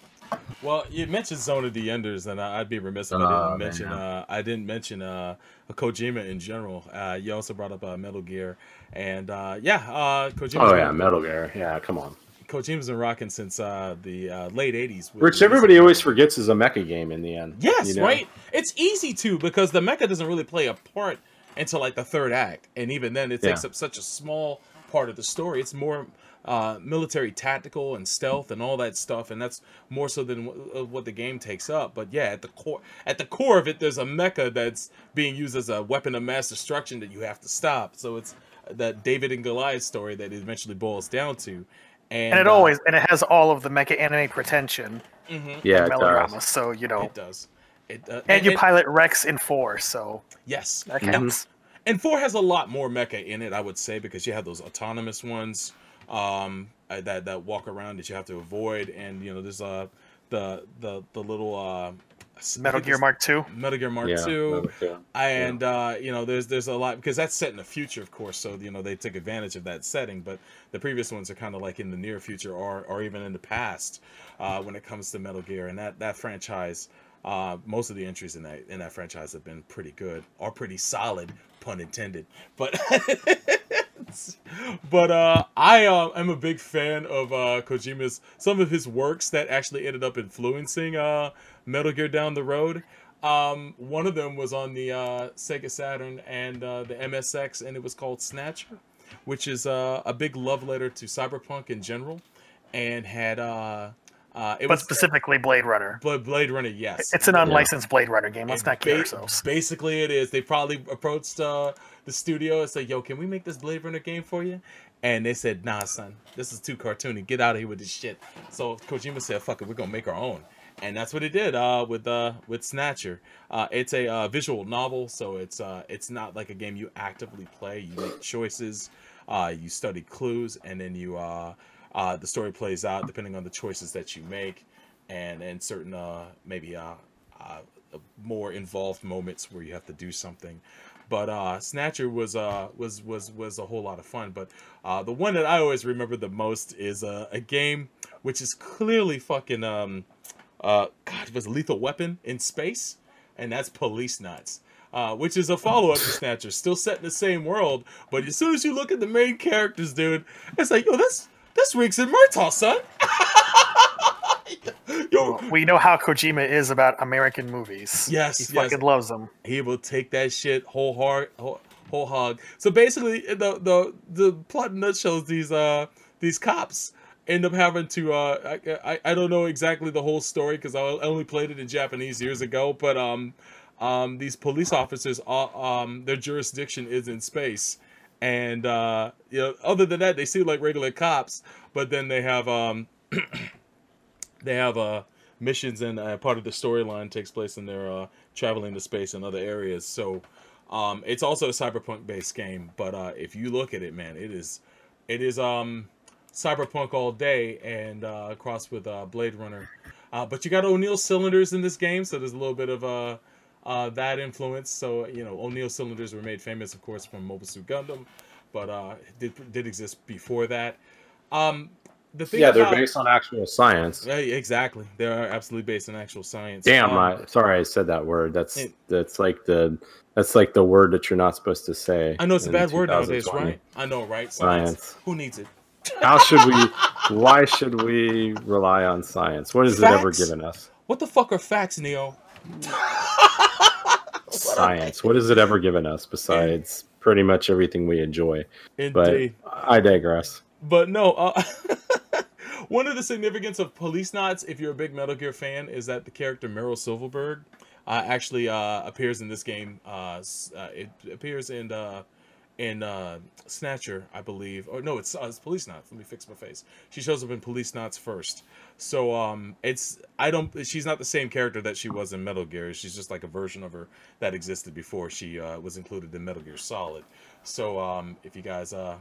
Well, you mentioned Zone of the Enders, and I'd be remiss if I Oh, didn't mention. man. Uh, I didn't mention uh, Kojima in general. Uh, you also brought up uh, Metal Gear, and uh, yeah, uh, Kojima's Oh yeah, been, Metal Gear. Yeah, come on. Kojima's been rocking since uh, the uh, late '80s. Which everybody always forgets is a mecha game in the end. Yes, you know? right. It's easy to because the mecha doesn't really play a part until like the third act, and even then, it takes Yeah. up such a small part of the story. It's more uh, military, tactical, and stealth, and all that stuff, and that's more so than wh- uh, what the game takes up. But yeah, at the core, at the core of it, there's a mecha that's being used as a weapon of mass destruction that you have to stop. So it's that David and Goliath story that it eventually boils down to. And, And it uh, always and it has all of the mecha anime pretension mhm, Yeah, it melodrama. does. So you know, it does. It, uh, and you pilot Rex in four, so yes, that Mhm. counts. And four has a lot more mecha in it, I would say, because you have those autonomous ones um, uh, that that walk around that you have to avoid, and you know there's uh the the the little uh, s- I Metal Gear Mark Two. Metal Gear Mark Yeah, Two, Metal Gear. and uh, you know there's there's a lot because that's set in the future, of course. So you know they took advantage of that setting, but the previous ones are kind of like in the near future or or even in the past uh, when it comes to Metal Gear, and that that franchise. Uh, most of the entries in that in that franchise have been pretty good or pretty solid, pun intended. But but uh, I uh, am a big fan of uh, Kojima's some of his works that actually ended up influencing uh, Metal Gear down the road. Um, one of them was on the uh, Sega Saturn and uh, the MSX, and it was called Snatcher, which is uh, a big love letter to cyberpunk in general, and had uh, uh, it But was specifically Blade Runner. Blade Blade Runner. Yes, It's an unlicensed Blade Runner game. Let's and not kid ba- ourselves. Basically, it is. They probably approached uh, the studio and said, "Yo, can we make this Blade Runner game for you?" And they said, "Nah, son, this is too cartoony. Get out of here with this shit." So Kojima said, "Fuck it, we're gonna make our own." And that's what it did uh, with uh, with Snatcher. Uh, it's a uh, visual novel, so it's uh, it's not like a game you actively play. You make choices, uh, you study clues, and then you uh, uh, the story plays out depending on the choices that you make, and and certain uh, maybe uh, uh, more involved moments where you have to do something. But uh, Snatcher was uh, was was was a whole lot of fun. But uh, the one that I always remember the most is uh, a game which is clearly fucking um, uh, God was a Lethal Weapon in space, and that's Policenauts. Uh, which is a follow-up to Snatcher, still set in the same world, but as soon as you look at the main characters, dude, it's like, yo, that's that's Riggs and Murtaugh, son. yo, We know how Kojima is about American movies. Yes, he yes. fucking loves them. he will take that shit whole heart whole, whole hog so basically the the the plot in nutshells these uh these cops end up having to uh i i, I don't know exactly the whole story because i only played it in japanese years ago but um um these police officers are um their jurisdiction is in space. And uh you know other than that they seem like regular cops but then they have um they have uh missions and uh, part of the storyline takes place in their uh traveling to space and other areas. So um it's also a cyberpunk based game but uh if you look at it man it is it is um cyberpunk all day and uh crossed with uh blade runner uh but you got o'neill cylinders in this game so there's a little bit of uh uh that influence so you know o'neill cylinders were made famous of course from mobile suit gundam but uh did did exist before that um the thing Yeah, they're about- based on actual science. yeah, exactly. They are absolutely based in actual science. Damn, Um, I sorry I said that word. That's It- that's like the that's like the word that you're not supposed to say. I know it's a bad word nowadays, right? I know, right? Science. Who needs it? How should we? why should we rely on science? What has it ever given us? What the fuck are facts, Neo? Science. What has it ever given us besides pretty much everything we enjoy? But I digress. But no, uh, one of the significance of Policenauts, if you're a big Metal Gear fan, is that the character Meryl Silverburgh uh, actually uh, appears in this game. Uh, uh, it appears in uh, in uh, Snatcher, I believe. Or no, it's, uh, it's Policenauts. Let me fix my face. She shows up in Policenauts first. So um, it's I don't. She's not the same character that she was in Metal Gear. She's just like a version of her that existed before she uh, was included in Metal Gear Solid. So um, if you guys uh,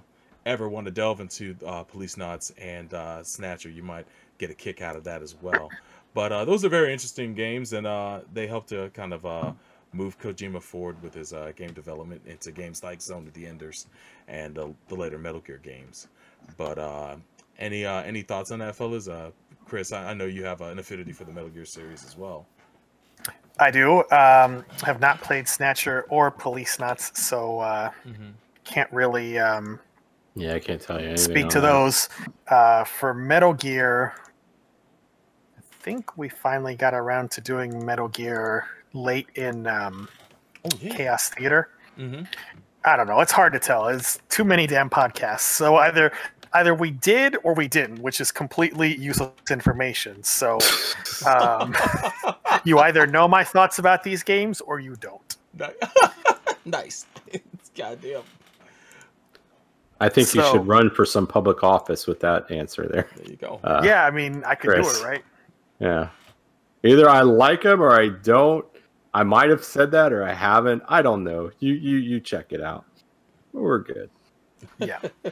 ever want to delve into uh, Policenauts and uh, Snatcher, you might get a kick out of that as well. But uh, those are very interesting games, and uh, they help to kind of uh, move Kojima forward with his uh, game development into games like Zone of the Enders and uh, the later Metal Gear games. But uh, any uh, any thoughts on that, fellas? Uh, Chris, I, I know you have uh, an affinity for the Metal Gear series as well. I do. Um, have not played Snatcher or Policenauts, so uh, Mm-hmm. can't really um, Yeah, I can't tell you anything. speak to that. those. Uh, for Metal Gear, I think we finally got around to doing Metal Gear late in um, Oh yeah. Chaos Theater. Mm-hmm. I don't know. It's hard to tell. It's too many damn podcasts. So either either we did or we didn't, which is completely useless information. So um, you either know my thoughts about these games or you don't. nice. Goddamn. I think you should run for some public office with that answer there. There you go. Uh, yeah, I mean, I could Chris. do it, right? Yeah. Either I like him or I don't. I might have said that or I haven't. I don't know. You you you check it out. We're good. Yeah.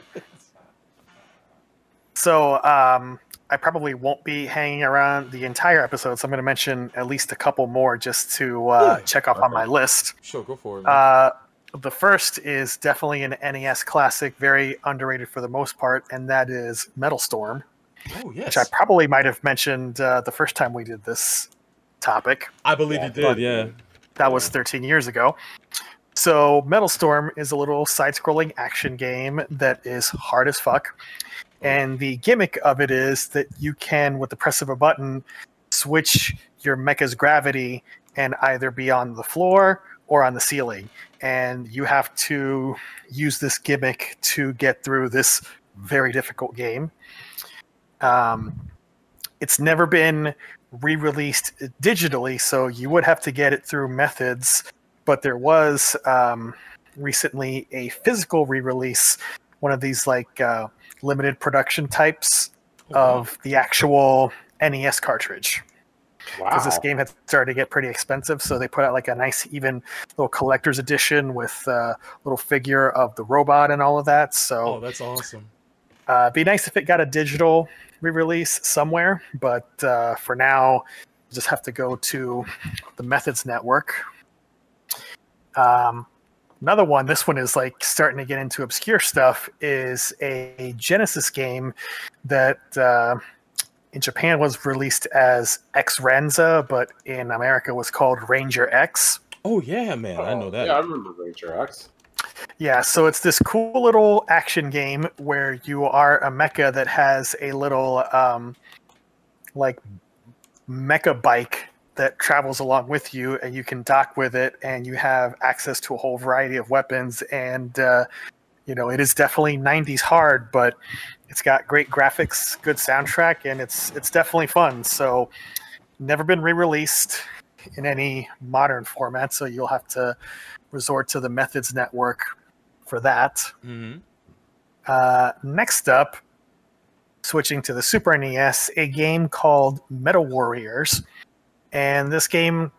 so um, I probably won't be hanging around the entire episode, so I'm going to mention at least a couple more just to uh, Yeah. check off on my list. Sure, go for it. man. Uh, the first is definitely an NES classic, very underrated for the most part, and that is Metal Storm, oh yes, which I probably might have mentioned uh, the first time we did this topic. I believe you did. Yeah. That was 13 years ago. So, Metal Storm is a little side scrolling action game that is hard as fuck. And the gimmick of it is that you can, with the press of a button, switch your mecha's gravity and either be on the floor or on the ceiling. And you have to use this gimmick to get through this very difficult game. Um, it's never been re-released digitally, so you would have to get it through methods. But there was um, recently a physical re-release, one of these like uh, limited production types of the actual NES cartridge. Because this game had started to get pretty expensive, so they put out like a nice, even little collector's edition with a little figure of the robot and all of that. So Oh, that's awesome. uh, it'd be nice if it got a digital re-release somewhere, but uh, for now, you just have to go to the Methods Network. Um, another one, this one is like starting to get into obscure stuff, is a Genesis game that uh, in Japan was released as Ex-Ranza, but in America was called Ranger X. Oh yeah, man, I know that. Yeah, I remember Ranger X. Yeah, so it's this cool little action game where you are a mecha that has a little um, like mecha bike that travels along with you, and you can dock with it, and you have access to a whole variety of weapons. And uh, you know, it is definitely '90s hard, but it's got great graphics, good soundtrack, and it's it's definitely fun. So, never been re-released in any modern format, so you'll have to resort to the Methods Network for that. hmm Uh, next up, switching to the Super NES, a game called Metal Warriors. And this game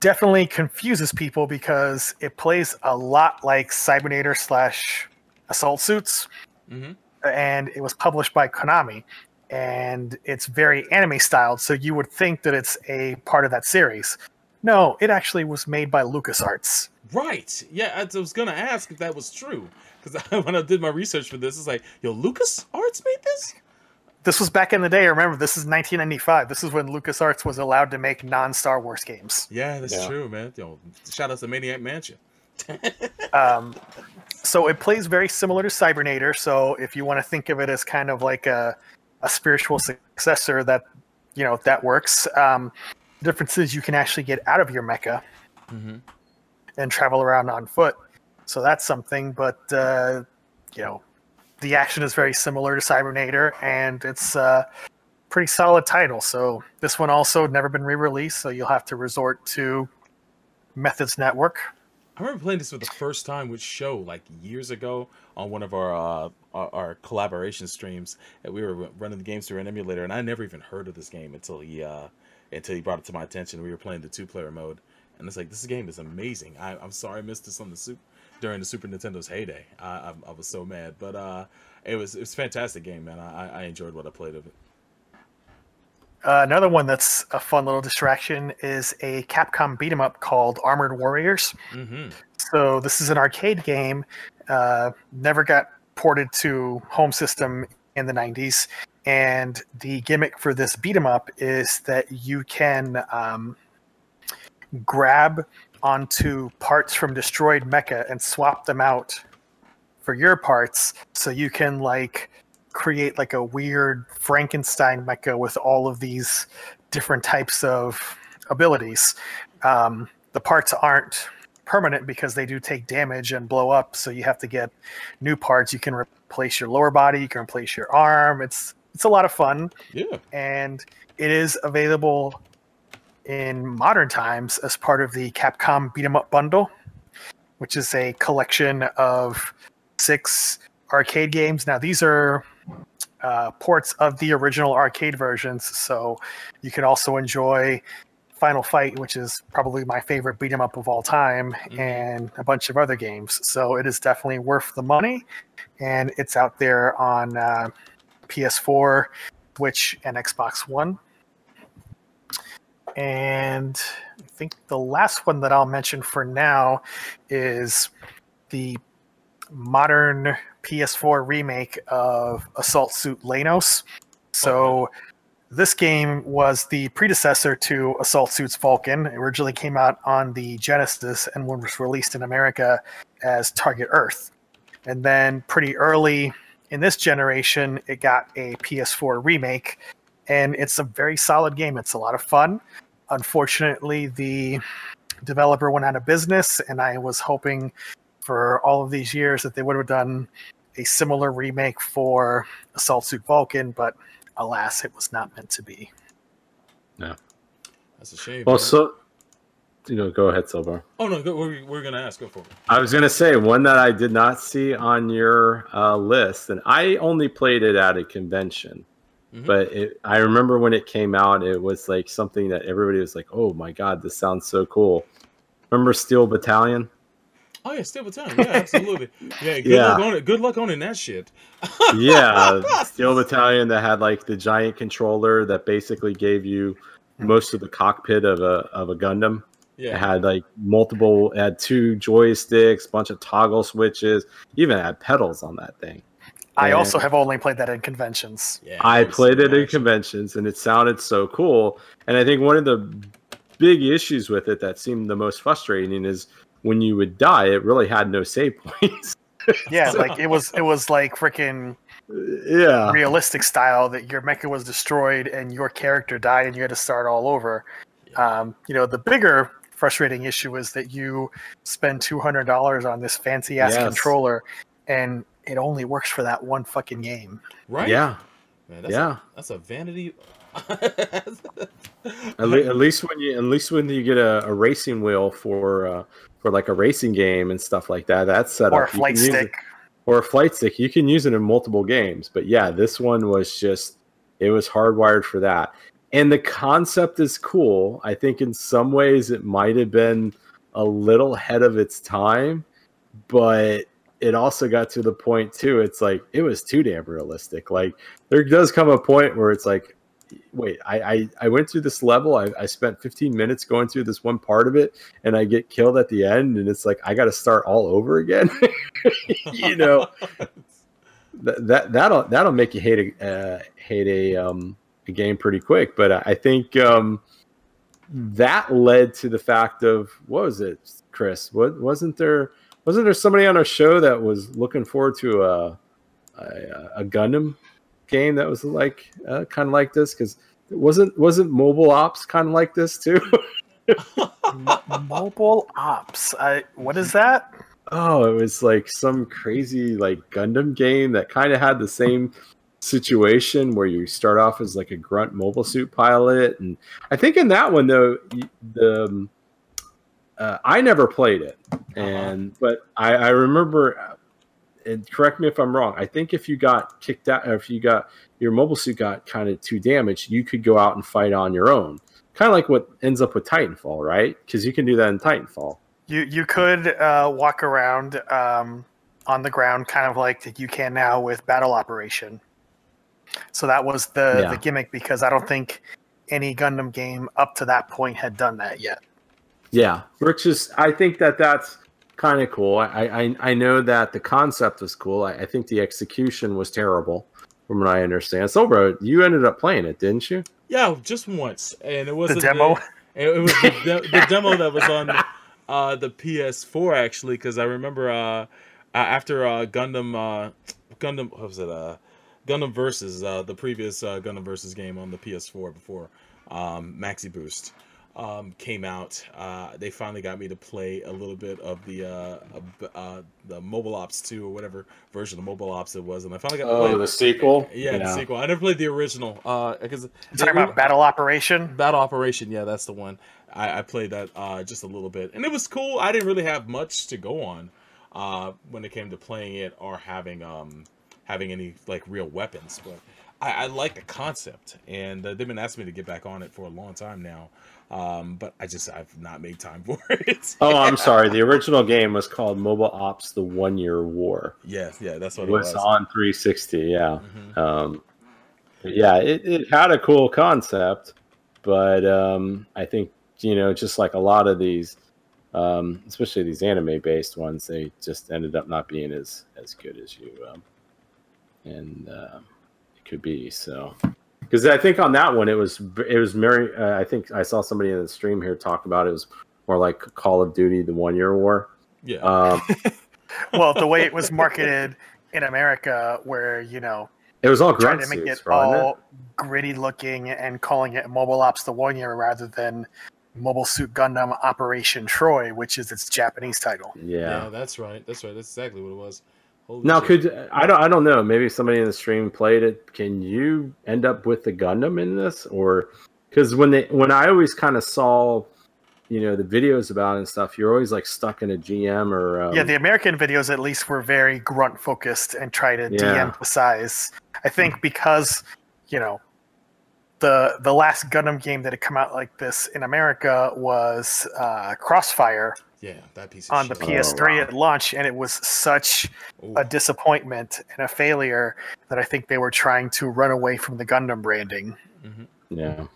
definitely confuses people because it plays a lot like Cybernator slash Assault Suits. hmm And it was published by Konami. And it's very anime styled, so you would think that it's a part of that series. No, it actually was made by LucasArts. Right. Yeah, I was gonna ask if that was true because when I did my research for this, it's like, yo, Lucas Arts made this. This was back in the day. I remember, this is 1995. This is when LucasArts was allowed to make non-Star Wars games. Yeah, that's Yeah. true, man. Yo, shout out to Maniac Mansion. Um, so it plays very similar to Cybernator. So if you want to think of it as kind of like a, a spiritual successor, that you know that works. Um, the difference is you can actually get out of your mecha hmm and travel around on foot. So that's something. But uh, you know, the action is very similar to Cybernator, and it's a pretty solid title. So this one also never been re-released, so you'll have to resort to Methods Network. I remember playing this for the first time with Show like years ago on one of our uh, our, our collaboration streams, and we were running the games through an emulator, and I never even heard of this game until he uh, until he brought it to my attention. We were playing the two player mode, and it's like this game is amazing. I, I'm sorry I missed this on the soup during the Super Nintendo's heyday. I, I, I was so mad, but uh, it was it was a fantastic game, man. I, I enjoyed what I played of it. Uh, another one that's a fun little distraction is a Capcom beat 'em up called Armored Warriors. hmm So this is an arcade game. Uh, never got ported to home system in the 90s. And the gimmick for this beat 'em up is that you can um, grab onto parts from destroyed mecha and swap them out for your parts so you can like create like a weird Frankenstein mecha with all of these different types of abilities. Um, the parts aren't permanent because they do take damage and blow up, so you have to get new parts. You can replace your lower body, you can replace your arm. It's it's a lot of fun, Yeah. and it is available in modern times as part of the Capcom Beat 'em Up bundle, which is a collection of six arcade games. Now these are uh, ports of the original arcade versions, so you can also enjoy Final Fight, which is probably my favorite beat 'em up of all time, and a bunch of other games. So it is definitely worth the money, and it's out there on uh, PS4, Switch, and Xbox One. And I think the last one that I'll mention for now is the modern PS4 remake of Assault Suit Leynos. So this game was the predecessor to Assault Suits Valken. It originally came out on the Genesis and was released in America as Target Earth. And then pretty early in this generation, it got a PS4 remake, and it's a very solid game. It's a lot of fun. Unfortunately, the developer went out of business, and I was hoping for all of these years that they would have done a similar remake for Assault Suit Valken, but alas, it was not meant to be. Yeah. That's a shame. Well, man. so you know, go ahead, Silver. oh no, go, we're, we're gonna ask. Go for it. I was gonna say one that I did not see on your uh, list, and I only played it at a convention. Mhm. But it, I remember when it came out, it was like something that everybody was like, "Oh my god, this sounds so cool." Remember Steel Battalion? Oh yeah, Steel Battalion. Yeah, absolutely. Yeah, good Yeah. luck on it. Good luck owning that shit. yeah, Steel Battalion that had like the giant controller that basically gave you most of the cockpit of a of a Gundam. It Yeah. had like multiple, it had two joysticks, bunch of toggle switches, even had pedals on that thing. I also have only played that in conventions. yeah I played it in conventions and it sounded so cool. And I think one of the big issues with it that seemed the most frustrating is when you would die, it really had no save points. Yeah, like it was it was like freaking yeah. realistic style that your mecha was destroyed and your character died and you had to start all over. Um, you know, the bigger frustrating issue is that you spend two hundred dollars on this fancy ass Yes. controller and it only works for that one fucking game. Right. Yeah. Man, that's Yeah. A, that's a vanity. At, le- at least when you at least when you get a, a racing wheel for uh, for like a racing game and stuff like that, that's set Or a up. You flight stick. it- or a flight stick. You can use it in multiple games. But yeah, this one was just it was hardwired for that. And the concept is cool. I think in some ways it might have been a little ahead of its time, but it also got to the point too. It's like it was too damn realistic. Like there does come a point where it's like, wait, I I, I went through this level. I, I spent 15 minutes going through this one part of it, and I get killed at the end, and it's like I got to start all over again. you know that, that that'll that'll make you hate a uh, hate a um a game pretty quick. But I think um that led to the fact of what was it, Chris? What wasn't there? Wasn't there somebody on our show that was looking forward to a a, a Gundam game that was like uh, kind of like this? Because wasn't wasn't Mobile Ops kind of like this too? Mobile ops. I, what is that? Oh, it was like some crazy like Gundam game that kind of had the same situation where you start off as like a grunt mobile suit pilot, and I think in that one though, the um, uh, I never played it, and but I, I remember. uh, And correct me if I'm wrong. I think if you got kicked out, or if you got your mobile suit got kind of too damaged, you could go out and fight on your own. Kind of like what ends up with Titanfall, right? Because you can do that in Titanfall. You you could uh, walk around um, on the ground, kind of like that you can now with Battle Operation. So that was the Yeah. the gimmick because I don't think any Gundam game up to that point had done that yet. Yeah, which is I think that that's kind of cool. I, I I know that the concept was cool. I, I think the execution was terrible, from what I understand. So, bro, you ended up playing it, didn't you? Yeah, just once, and it was The demo? It, it was the, de- the demo that was on uh, the PS4 actually, because I remember uh, after uh, Gundam uh, Gundam what was it uh, Gundam Versus uh, the previous uh, Gundam Versus game on the PS4 before um, Maxi Boost um, came out. Uh, they finally got me to play a little bit of the uh, uh, the Mobile Ops 2 or whatever version of Mobile Ops it was, and I finally got to play. Oh, the sequel. yeah, the sequel. I never played the original because You talking about Battle Operation? Battle Operation, yeah, that's the one. I, I played that uh, just a little bit, and it was cool. I didn't really have much to go on uh, when it came to playing it or having um, having any like real weapons, but I, I like the concept, and uh, they've been asking me to get back on it for a long time now. Um, but I just I've not made time for it. Oh, I'm sorry. The original game was called Mobile Ops: The One Year War. yeah, yeah, that's what It it was was. on 360. Yeah. Mhm. Um, yeah, it, it had a cool concept, but um, I think you know, just like a lot of these, um, especially these anime-based ones, they just ended up not being as as good as you um, and uh, it could be. So, because I think on that one, it was it was very. Uh, I think I saw somebody in the stream here talk about it was more like Call of Duty: The One Year War. Yeah, Um, well, the way it was marketed in America, where you know it was all trying grunt to make it suits, wasn't it? all gritty looking and calling it Mobile Ops the One Year rather than Mobile Suit Gundam Operation Troy, which is its Japanese title. yeah, Yeah. that's right. That's right. That's exactly what it was. Holy Now, shit. could I don't I don't know. Maybe somebody in the stream played it. Can you end up with the Gundam in this, or because when they when I always kind of saw, you know, the videos about it and stuff, you're always like stuck in a GM or um, yeah, the American videos at least were very grunt focused and try to Yeah. de-emphasize. I think because you know the the last Gundam game that had come out like this in America was uh, Crossfire yeah, that piece of on the. PS3 wow. at launch, and it was such Ooh. a disappointment and a failure that I think they were trying to run away from the Gundam branding. Mhm. yeah.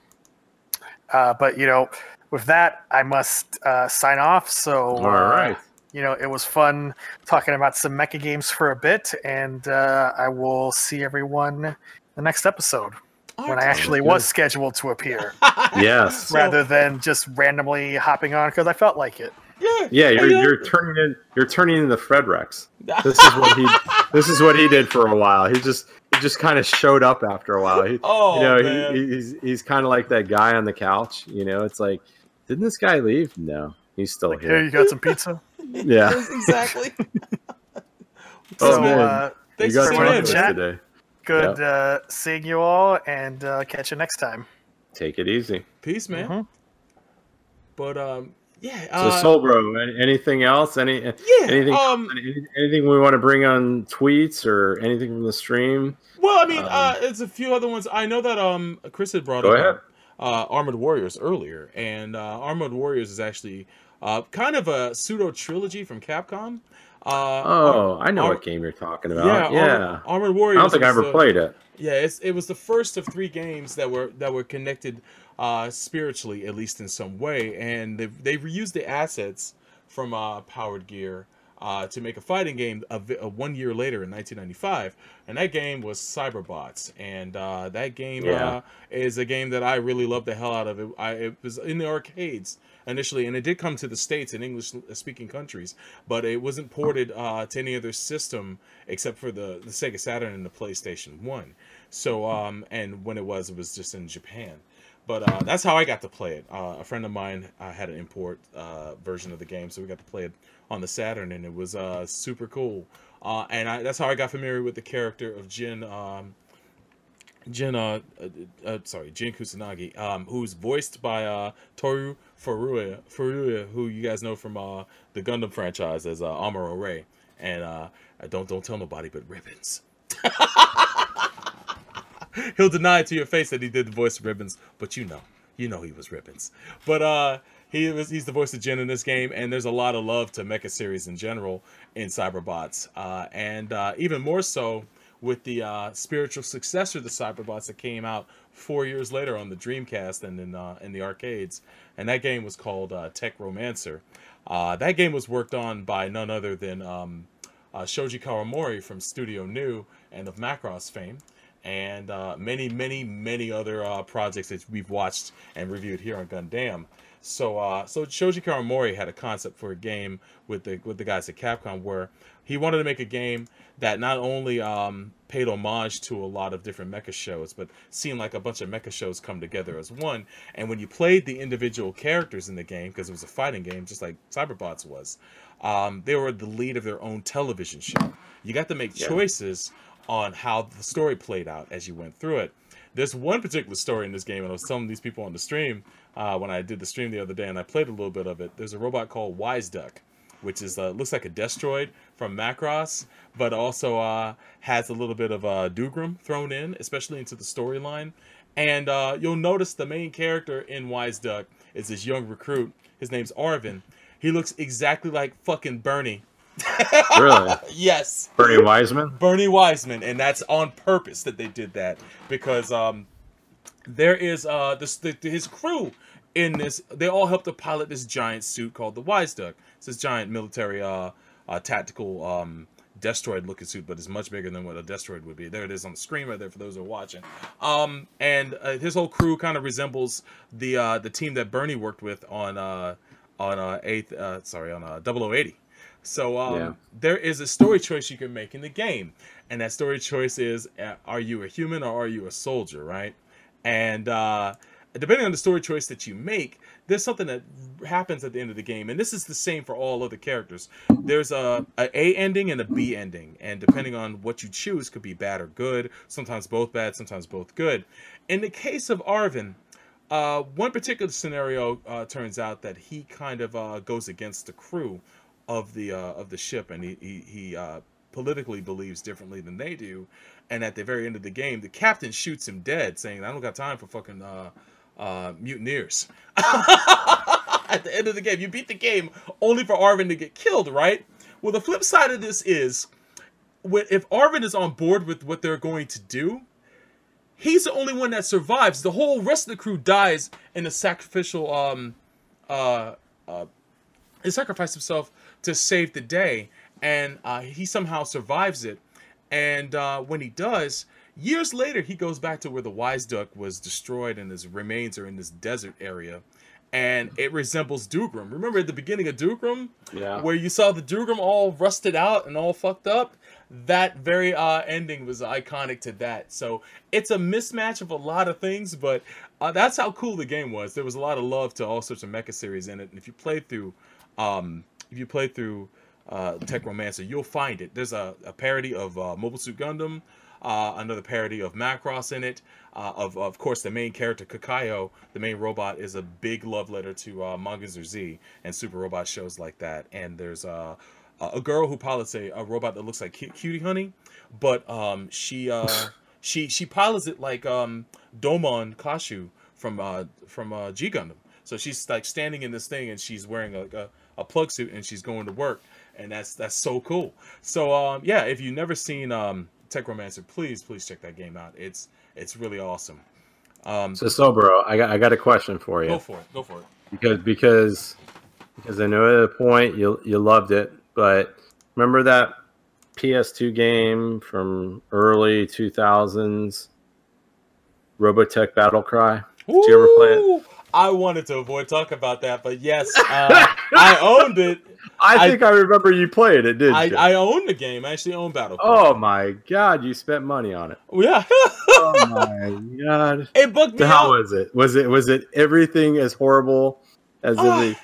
Uh, but you know, with that, I must uh, sign off. So, all right. uh, you know, it was fun talking about some mecha games for a bit, and uh, I will see everyone the next episode when I actually was scheduled to appear, Yes. So- rather than just randomly hopping on because I felt like it. Yeah, Yeah, you're you're turning in you're turning into Fred Rex. This is what he this is what he did for a while. He just he just kind of showed up after a while. He, Oh, you know, man. he, he's he's kind of like that guy on the couch. You know, it's like, didn't this guy leave? No, he's still Like, here. here, you got some pizza. Yeah. Yes, exactly. Oh, man. uh, Thanks got for everyone in tuning in. today. good uh, seeing you all, and uh, catch you next time. Take it easy. Peace, man. Mhm. But um, yeah. So, Uh, Soul Bro, anything else? Any yeah. anything? Um. anything we want to bring on tweets or anything from the stream? Well, I mean, Um, uh, it's a few other ones. I know that um, Chris had brought up ahead. uh, Armored Warriors earlier, and uh, Armored Warriors is actually uh, kind of a pseudo trilogy from Capcom. Uh, Oh, I know Ar- what game you're talking about. yeah, Yeah, Armored, Armored Warriors. I don't think I ever the- played it. Yeah, it's, it was the first of three games that were that were connected uh, spiritually, at least in some way, and they they reused the assets from uh, Powered Gear uh, to make a fighting game a, a one year later in 1995, and that game was Cyberbots, and uh, that game Yeah. uh, is a game that I really loved the hell out of. It, I, it was in the arcades initially, and it did come to the states in English-speaking countries, but it wasn't ported uh, to any other system except for the, the Sega Saturn and the PlayStation One. So, um, and when it was, it was just in Japan. But uh, that's how I got to play it. Uh, a friend of mine uh, had an import uh, version of the game, so we got to play it on the Saturn, and it was uh, super cool. Uh, and I, that's how I got familiar with the character of Jin. Um, Jin, sorry, Jin Kusanagi, um, who's voiced by Toru Furuya, Furuya, who you guys know from the Gundam franchise as Amuro Ray, and don't don't tell nobody but Ribbons. He'll deny it to your face that he did the voice of Ribbons, but you know, you know he was Ribbons. But uh, he was he's the voice of Jin in this game, and there's a lot of love to Mecha series in general in Cyberbots, uh, and uh, even more so with the uh, spiritual successor to Cyberbots that came out four years later on the Dreamcast and in uh, in the arcades, and that game was called uh, Tech Romancer. Uh, that game was worked on by none other than um, uh, Shoji Kawamori from Studio Nue and of Macross fame, and uh, many, many, many other uh, projects that we've watched and reviewed here on Gundam. So, uh, so Shoji Kawamori had a concept for a game with the with the guys at Capcom where he wanted to make a game that not only um, paid homage to a lot of different mecha shows, but seemed like a bunch of mecha shows come together as one. And when you played the individual characters in the game, because it was a fighting game, just like Cyberbots was, um, they were the lead of their own television show. You got to make Yeah. choices on how the story played out as you went through it. There's one particular story in this game, and I was telling these people on the stream uh, when I did the stream the other day, and I played a little bit of it. There's a robot called Wise Duck, which is uh, looks like a Destroid from Macross, but also uh, has a little bit of uh, Dougram thrown in, especially into the storyline. And uh, you'll notice the main character in Wise Duck is this young recruit. His name's Arvin. He looks exactly like fucking Bernie. Really? Yes. Bernie Wiseman? Bernie Wiseman, and that's on purpose that they did that because um, there is uh this the, his crew in this. They all help to pilot this giant suit called the Wise Duck. It's this giant military uh, uh tactical um Destroid looking suit, but it's much bigger than what a Destroid would be. There it is on the screen right there for those who are watching. Um, and uh, his whole crew kind of resembles the uh, the team that Bernie worked with on uh, on uh, eighth uh, sorry on uh, 0080. So um, Yeah. there is a story choice you can make in the game, and that story choice is: uh, Are you a human or are you a soldier? Right? And uh, depending on the story choice that you make, there's something that happens at the end of the game, and this is the same for all other characters. There's a, a A ending and a B ending, and depending on what you choose, could be bad or good. Sometimes both bad, sometimes both good. In the case of Arvin, uh, one particular scenario uh, turns out that he kind of uh, goes against the crew of the uh, of the ship, and he he, he uh, politically believes differently than they do. And at the very end of the game, the captain shoots him dead, saying, "I don't got time for fucking uh, uh, mutineers." at the end of the game, you beat the game only for Arvin to get killed, right? Well, the flip side of this is, if Arvin is on board with what they're going to do, he's the only one that survives. The whole rest of the crew dies in a sacrificial um uh uh he sacrificed himself to save the day and uh he somehow survives it. And uh when he does, years later he goes back to where the wise duck was destroyed and his remains are in this desert area. And it resembles Dougram. Remember at the beginning of Dougram? Yeah. where you saw the Dougram all rusted out and all fucked up. That very uh, ending was iconic to that. So it's a mismatch of a lot of things, but uh, that's how cool the game was. There was a lot of love to all sorts of mecha series in it, and if you play through, um, if you play through uh, Tech Romancer, you'll find it. There's a, a parody of uh, Mobile Suit Gundam, uh, another parody of Macross in it. Uh, of of course, the main character Kakayo, the main robot, is a big love letter to uh, Mazinger Z and Super Robot shows like that. And there's uh, a girl who pilots a, a robot that looks like Cu- Cutie Honey, but um, she uh, she she pilots it like um, Domon Kasshu from uh, from uh, G Gundam. So she's like standing in this thing and she's wearing a, a, a plug suit and she's going to work, and that's that's so cool. So um, yeah, if you've never seen um, Tech Romancer, please please check that game out. It's it's really awesome. Um, So, so bro, I got I got a question for you go for it. Go for it. because because because I know at a point you you loved it, but remember that PS2 game from early 2000s, Robotech Battle Cry? Did you ever play it? I wanted to avoid talking about that, but yes, uh, I owned it. I think I, remember you played it, didn't I, you? I own the game. I actually own Battle. oh my god, you spent money on it. yeah. Oh my god. it bugged me how out. was it? Was it was it everything as horrible as Ah. in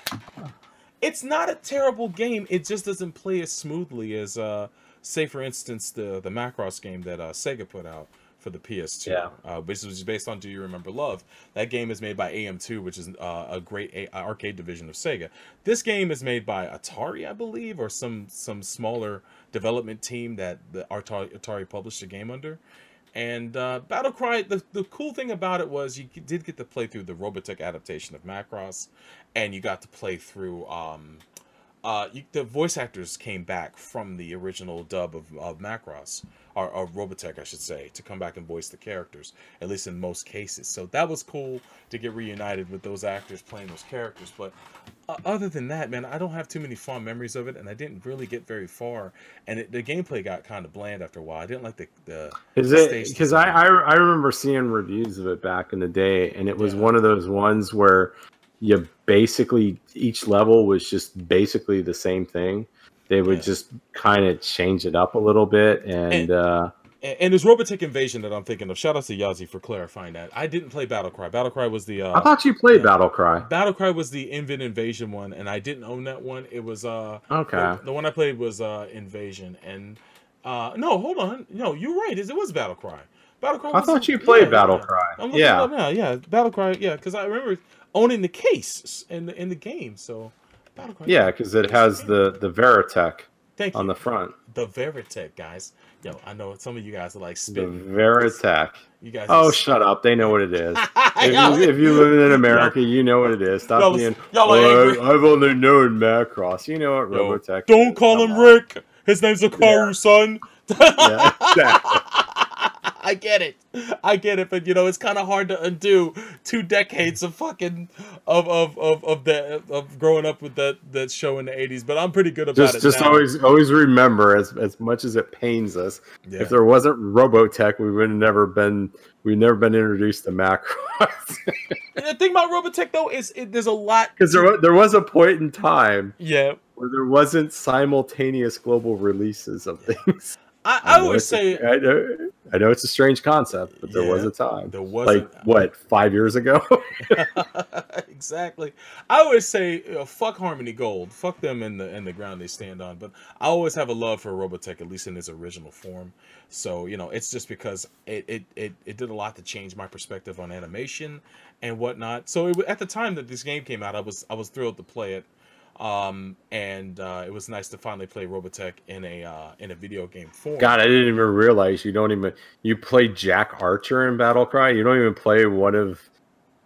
It's not a terrible game. It just doesn't play as smoothly as, uh, say, for instance, the the Macross game that uh, Sega put out for the PS2, Yeah. uh, which was based on Do You Remember Love? That game is made by AM2, which is uh, a great a- arcade division of Sega. This game is made by Atari, I believe, or some some smaller development team that the Atari, Atari published the game under. And uh, Battlecry, the, the cool thing about it was you did get to play through the Robotech adaptation of Macross, and you got to play through. Um, uh, you, the voice actors came back from the original dub of, of Macross. Or, or Robotech, I should say, to come back and voice the characters, at least in most cases. So that was cool to get reunited with those actors playing those characters. But uh, other than that, man, I don't have too many fond memories of it, and I didn't really get very far. And it, the gameplay got kind of bland after a while. I didn't like the the. Is the it because I. I I remember seeing reviews of it back in the day, and it was Yeah. one of those ones where you basically each level was just basically the same thing. They would Yeah. just kind of change it up a little bit, and, And- uh, And, there's Robotech Invasion that I'm thinking of. Shout out to Yazi for clarifying that. I didn't play Battlecry. Battlecry was the uh, I thought you played yeah. Battlecry. Battlecry was the Invent Invasion one, and I didn't own that one. It was uh Okay, the, the one I played was uh Invasion, and uh no, hold on, no, you're right. It was Battlecry. Battlecry. I thought you played yeah, Battlecry. I'm looking Yeah. it up now. Yeah, Battlecry. Yeah, because I remember owning the case in the in the game. So Yeah, because it has the the Veritech Thank you. on the front. the Veritech guys. Yo, I know some of you guys are like The. Veritech. You guys. Oh, shut up! They know what it is. If, you, if you live in America, you know what it is. Stop Y'all- being. y'all "Oh. I've only known Macross. You know what Yo, Robotech. Don't is. call Come him on. Rick. His name's Hikaru, son. Yeah, exactly. I get it. I get it, but you know, it's kind of hard to undo two decades of fucking of of of of the of growing up with that that show in the 80s, but I'm pretty good about just it just now. always always remember as as much as it pains us Yeah. if there wasn't robotech we would have never been we've never been introduced to Macross the thing about Robotech though is it, there's a lot because there, there was a point in time yeah. where there wasn't simultaneous global releases of things I, I know always say I know, I know it's a strange concept but there was a time there like wasn't what five years ago exactly. I always say, you know, fuck Harmony Gold, fuck them in the in the ground they stand on. But I always have a love for Robotech, at least in its original form. So you know, it's just because it it it, it did a lot to change my perspective on animation and whatnot. So it, at the time that this game came out, I was I was thrilled to play it. Um, and uh, it was nice to finally play Robotech in a uh, in a video game form. god i didn't even realize you don't even you play jack archer in battle cry you don't even play one of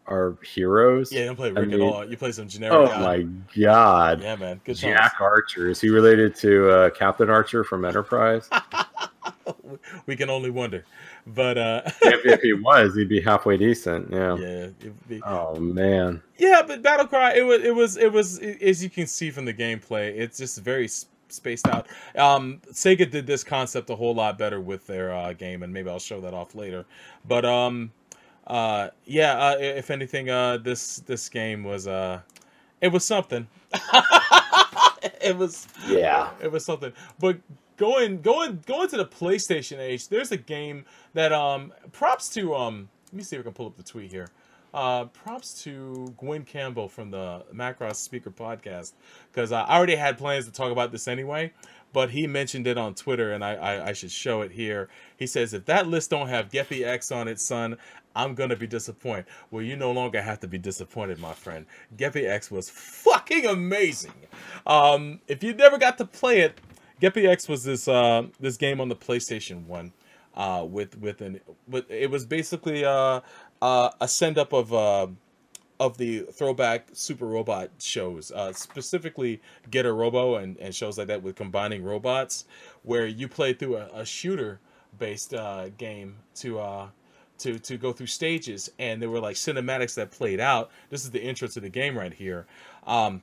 our heroes Yeah, you don't play I Rick mean- at all. You play some generic oh guy. my god Yeah, man. Good times. Jack Archer. Is he related to uh, Captain Archer from Enterprise? we can only wonder. But uh if, if he was, he'd be halfway decent. Yeah. yeah, be- Oh man. yeah, but Battlecry, it was, it was, it was, as you can see from the gameplay, it's just very spaced out. Um, Sega did this concept a whole lot better with their uh, game, and maybe I'll show that off later. But um, uh, yeah, uh, if anything, uh, this this game was uh, it was something. it was Yeah. it was something. But going going going to the PlayStation age, there's a game that um props to um let me see if I can pull up the tweet here. Uh, props to Gwen Campbell from the Macross Speaker podcast because I already had plans to talk about this anyway, but he mentioned it on Twitter and I, I, I should show it here. He says if that list don't have Geppy X on it, son, I'm gonna be disappointed. Well, you no longer have to be disappointed, my friend. Geppy X was fucking amazing. Um, if you never got to play it, Geppy X was this uh, this game on the PlayStation One, uh, with with an but it was basically uh, uh, a send up of uh, of the throwback Super Robot shows, uh, specifically Getter Robo and, and shows like that with combining robots, where you play through a, a shooter based uh, game to uh, to to go through stages, and there were like cinematics that played out. This is the intro to the game right here. Um,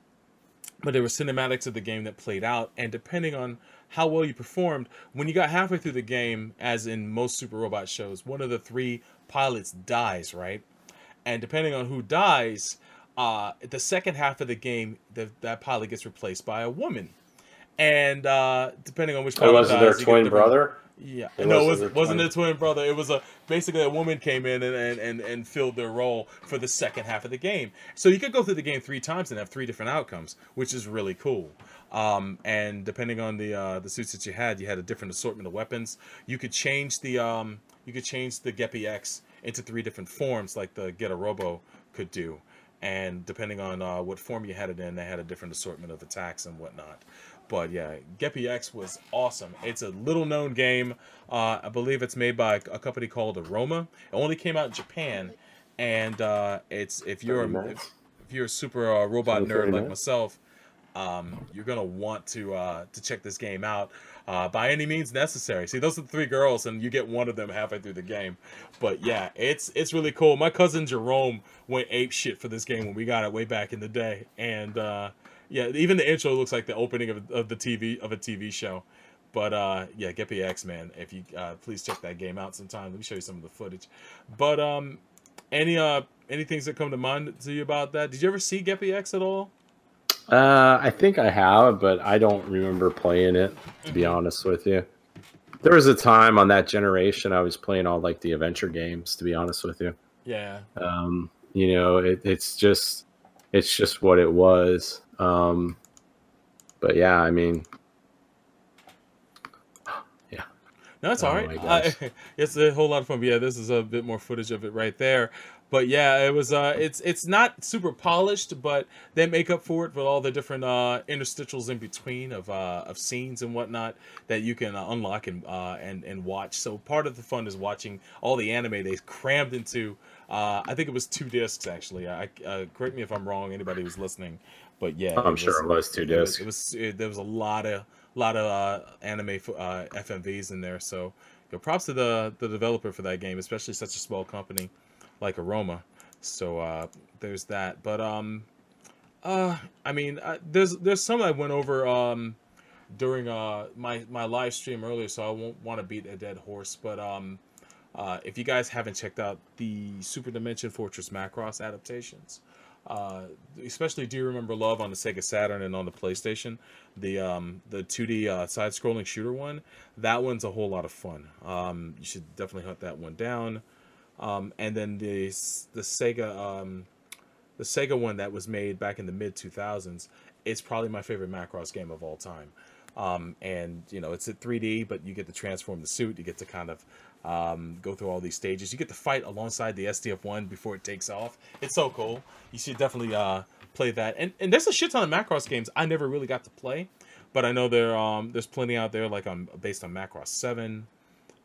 but there were cinematics of the game that played out, and depending on how well you performed, when you got halfway through the game, as in most Super Robot shows, one of the three pilots dies, right? And depending on who dies, uh, the second half of the game, the, that pilot gets replaced by a woman. And uh, depending on which It pilot wasn't dies, their twin brother. Yeah, It no, wasn't it was, wasn't a twin brother. It was a basically a woman came in and, and, and, and filled their role for the second half of the game. So you could go through the game three times and have three different outcomes, which is really cool. Um, and depending on the uh, the suits that you had, you had a different assortment of weapons. You could change the um, you could change the Geppy X into three different forms, like the Getter Robo could do. And depending on uh, what form you had it in, they had a different assortment of attacks and whatnot. But yeah, Geppy X was awesome. It's a little known game. Uh, I believe it's made by a company called Aroma. It only came out in Japan, and uh, it's if you're a, if, if you're a super uh, robot nerd like myself, um, you're gonna want to uh, to check this game out uh, by any means necessary. See, those are the three girls, and you get one of them halfway through the game. But yeah, it's it's really cool. My cousin Jerome went ape shit for this game when we got it way back in the day, and uh, yeah, even the intro looks like the opening of, of the TV of a TV show. But uh, yeah, Geppy X man, if you uh, please check that game out sometime. Let me show you some of the footage. But um, any uh any things that come to mind to you about that? Did you ever see Geppy X at all? Uh, I think I have, but I don't remember playing it. To be honest with you, there was a time on that generation I was playing all like the adventure games. To be honest with you, Yeah. um, you know, it, it's just it's just what it was. Um, but yeah, I mean, yeah. No, that's Oh all right. Uh, it's a whole lot of fun. But yeah, this is a bit more footage of it right there. But yeah, it was. Uh, it's it's not super polished, but they make up for it with all the different uh, interstitials in between of uh, of scenes and whatnot that you can uh, unlock and uh, and and watch. So part of the fun is watching all the anime they crammed into. Uh, I think it was two discs actually. I uh, correct me if I'm wrong. Anybody who's listening, but yeah, I'm it sure it was two it was, discs. it was it, there was a lot of a lot of uh, anime f- uh, FMVs in there. So, you know, props to the the developer for that game, especially such a small company like Aroma. So uh, there's that. But um, uh, I mean, uh, there's there's some I went over um during uh my my live stream earlier, so I won't want to beat a dead horse. But um, uh, if you guys haven't checked out the Super Dimension Fortress Macross adaptations, uh, especially Do You Remember Love on the Sega Saturn and on the PlayStation, the um, the 2D uh, side-scrolling shooter one, that one's a whole lot of fun. Um, you should definitely hunt that one down. Um, and then the the Sega um, the Sega one that was made back in the mid 2000s, it's probably my favorite Macross game of all time. Um, and you know it's at 3D, but you get to transform the suit. You get to kind of um, go through all these stages. You get to fight alongside the SDF-1 before it takes off. It's so cool. You should definitely uh, play that. And and there's a shit ton of Macross games I never really got to play, but I know there um there's plenty out there like um based on Macross 7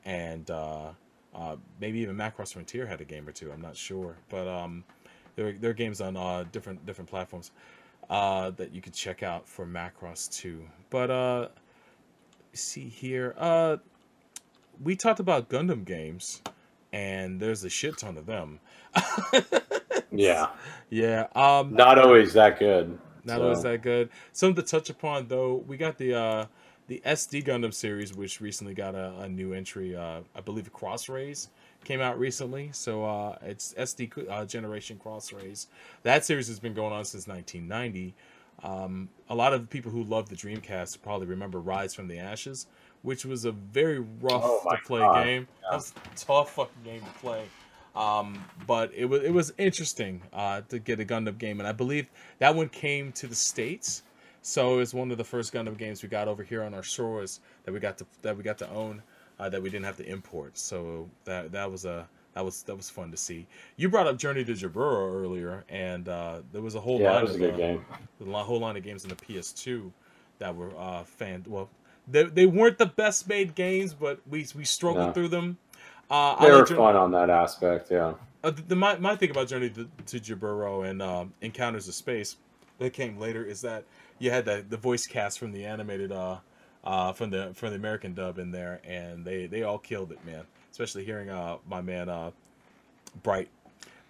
and uh, uh, maybe even Macross Frontier had a game or two. I'm not sure, but um, there there are games on uh, different different platforms uh, that you could check out for Macross 2. But uh, see here, uh, we talked about Gundam games, and there's a shit ton of them. Yeah, yeah. Um, not always that good. not so- always that good. Some to touch upon though, we got the uh the SD Gundam series, which recently got a, a new entry. Uh, I believe Cross Rays came out recently, so uh, it's SD uh, Generation Cross Rays. That series has been going on since 1990. Um, a lot of people who love the Dreamcast probably remember Rise from the Ashes, which was a very rough Oh to play God, game. That was a tough fucking game to play. Um, but it was it was interesting uh, to get a Gundam game, and I believe that one came to the states. So it was one of the first Gundam games we got over here on our shores that we got to that we got to own uh, that we didn't have to import. So that that was a that was that was fun to see. You brought up Journey to Jaburo earlier, and uh, there was a whole Yeah, line was a of good uh, game. a whole line of games in the PS2 that were uh, fan. Well, they, they weren't the best made games, but we we struggled No. through them. Uh, They I were like Jour- fun on that aspect. Yeah. uh, the, the my, my thing about Journey to, to Jaburo and um, Encounters of Space that came later is that you had the, the voice cast from the animated uh, uh from the from the American dub in there, and they they all killed it, man. Especially hearing uh my man uh Bright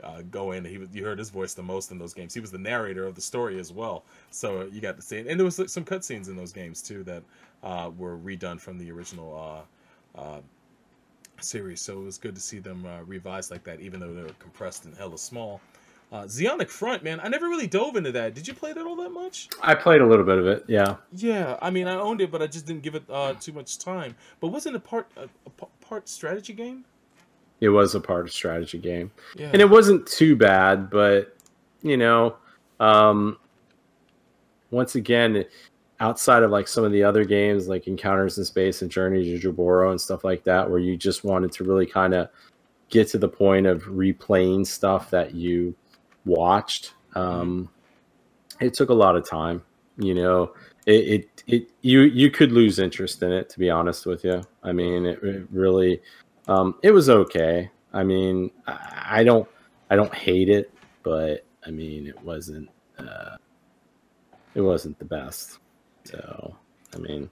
uh, go in. He was, you heard his voice the most in those games. He was the narrator of the story as well. So you got to see it. And there was some cutscenes in those games too that uh, were redone from the original uh, uh, series. So it was good to see them uh, revised like that, even though they were compressed and hella small. Uh, Zeonic Front, man, I never really dove into that. Did you play that all that much? I played a little bit of it. Yeah. Yeah, I mean, I owned it, but I just didn't give it uh, too much time. But wasn't it part a part strategy game? It was a part of strategy game. Yeah, and it wasn't too bad but you know um once again outside of like some of the other games like encounters in space and journey to Jaburo and stuff like that where you just wanted to really kind of get to the point of replaying stuff that you watched um it took a lot of time you know? It, it it you you could lose interest in it to be honest with you. I mean it, it really um it was okay. I mean I, I don't i don't hate it but i mean it wasn't uh it wasn't the best. So I mean,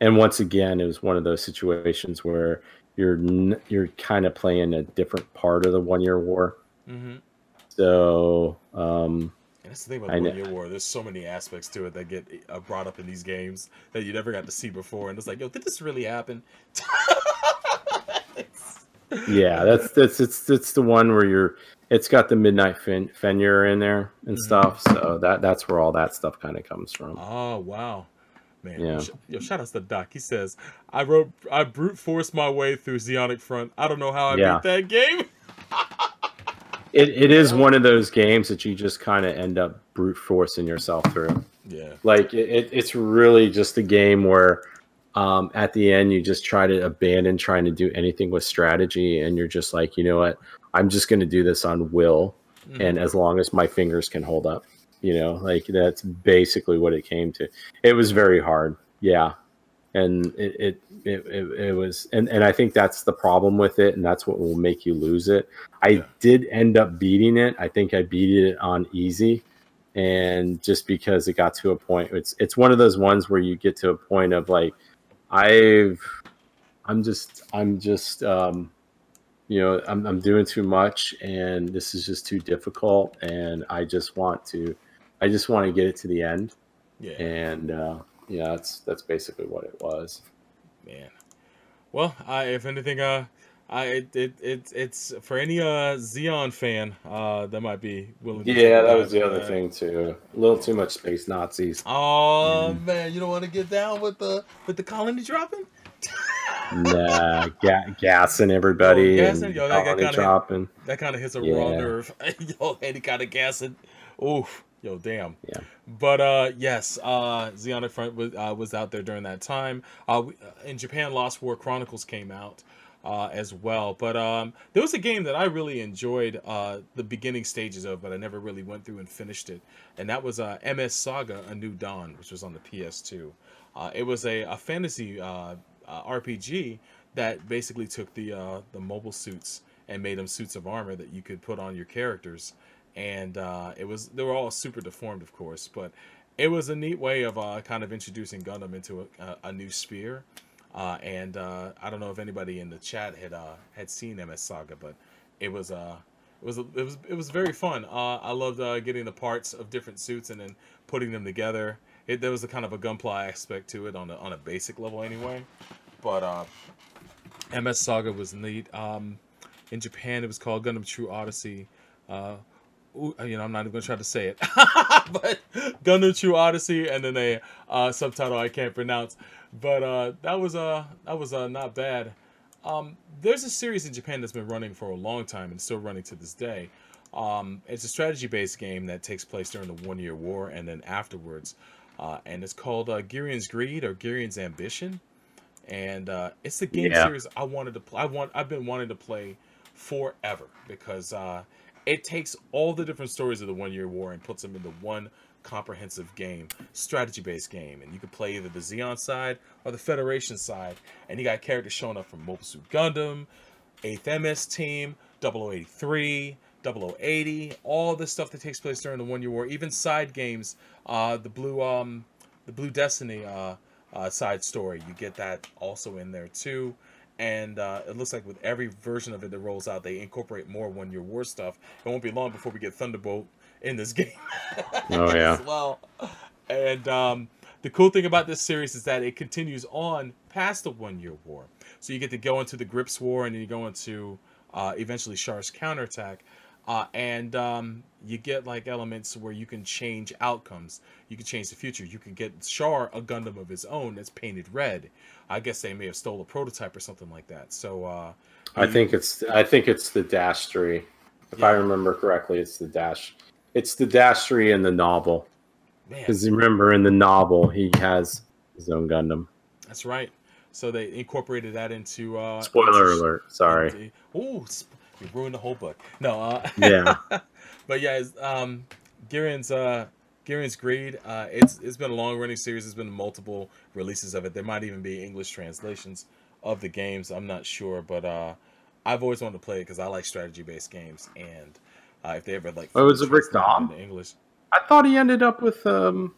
and once again, it was one of those situations where you're n- you're kind of playing a different part of the one year war. Mm-hmm. So um, And that's the thing about I One. Year War. There's so many aspects to it that get uh, brought up in these games that you never got to see before, and it's like, yo, did this really happen? yeah, that's that's it's it's the one where you're. It's got the midnight fen- Fenrir in there and Mhm. stuff. So that that's where all that stuff kind of comes from. Oh wow, man! Yeah. Yo, shout out to Doc. He says, "I wrote, I brute forced my way through Zeonic Front. I don't know how I Yeah. beat that game." It it is one of those games that you just kind of end up brute forcing yourself through. Yeah, like it, it, it's really just a game where um, at the end you just try to abandon trying to do anything with strategy and you're just like you know what i'm just going to do this on will Mhm. and as long as my fingers can hold up you know like that's basically what it came to it was very hard yeah and it it, it, it, it was and, and i think that's the problem with it and that's what will make you lose it i Yeah. did end up beating it i think i beat it on easy and just because it got to a point it's it's one of those ones where you get to a point of like i've i'm just i'm just um you know i'm, I'm doing too much and this is just too difficult and i just want to i just want to get it to the end yeah, and uh yeah that's that's basically what it was man. Well, I if anything, uh, I it, it it it's for any uh Zeon fan uh that might be willing. To yeah that was the other uh, thing too a little too much space nazis Oh Mm-hmm. man, you don't want to get down with the with the colony dropping? nah ga- gassing everybody Oh, gassing? Yo, that colony kinda- dropping That kind of hits a raw Yeah. nerve. yo, any kind of gassing. Oof. Yo, damn. Yeah. But uh, yes, uh, Zeonic Front was uh, was out there during that time. Uh, we, in Japan, Lost War Chronicles came out uh, as well. But um, there was a game that I really enjoyed uh, the beginning stages of, but I never really went through and finished it. And that was uh, MS Saga: A New Dawn, which was on the PS2. Uh, it was a, a fantasy uh, uh, RPG that basically took the uh, the mobile suits and made them suits of armor that you could put on your characters. And uh, it was they were all super deformed, of course, but it was a neat way of uh, kind of introducing Gundam into a, a, new sphere. Uh, and uh, I don't know if anybody in the chat had had seen MS Saga, but it was uh, it was it was it was very fun. I loved getting the parts of different suits and then putting them together. It, there was a kind of a gunpla aspect to it on a, on a basic level anyway. But uh, MS Saga was neat. Um, in Japan, it was called Gundam True Odyssey. Uh, ooh, you know, I'm not even gonna try to say it, but Gundam True Odyssey, and then a uh, subtitle I can't pronounce. But uh, that was uh, that was uh, not bad. Um, there's a series in Japan that's been running for a long time and still running to this day. Um, it's a strategy-based game that takes place during the One Year War and then afterwards, uh, and it's called uh, Greed or Gihren's Ambition, and uh, it's the game Yeah. series I wanted to play. I want. I've been wanting to play forever because uh, it takes all the different stories of the One Year War and puts them into one comprehensive game, strategy-based game, and you can play either the Zeon side or the Federation side, and you got characters showing up from Mobile Suit Gundam, 8th MS Team, 0083, 0080, all the stuff that takes place during the One Year War, even side games, uh, the Blue um, the Blue Destiny uh, uh, side story, you get that also in there too. And uh, it looks like with every version of it that rolls out, they incorporate more One Year War stuff. It won't be long before we get Thunderbolt in this game Oh, yeah. as well. And um, the cool thing about this series is that it continues on past the One Year War. So you get to go into the Gryps War, and then you go into uh, eventually Char's counterattack. Uh, and um, you get like elements where you can change outcomes. You can change the future. You can get Char a Gundam of his own that's painted red. I guess they may have stole a prototype or something like that. So uh, I you- think it's I think it's the dash three. If I remember correctly, it's the dash. It's the dash three in the novel. Because remember in the novel he has his own Gundam. that's right. So they incorporated that into uh, Spoiler into- alert. Sorry. into- sp- you ruined the whole book. No, uh, Yeah. but yeah, it's, um, Gihren's uh, Gihren's Greed. Uh, it's it's been a long running series. There's been multiple releases of it. There might even be English translations of the games. I'm not sure, but uh, I've always wanted to play it because I like strategy based games. And uh, if they ever like, Oh, was it Rick Dom? English? I thought he ended up with um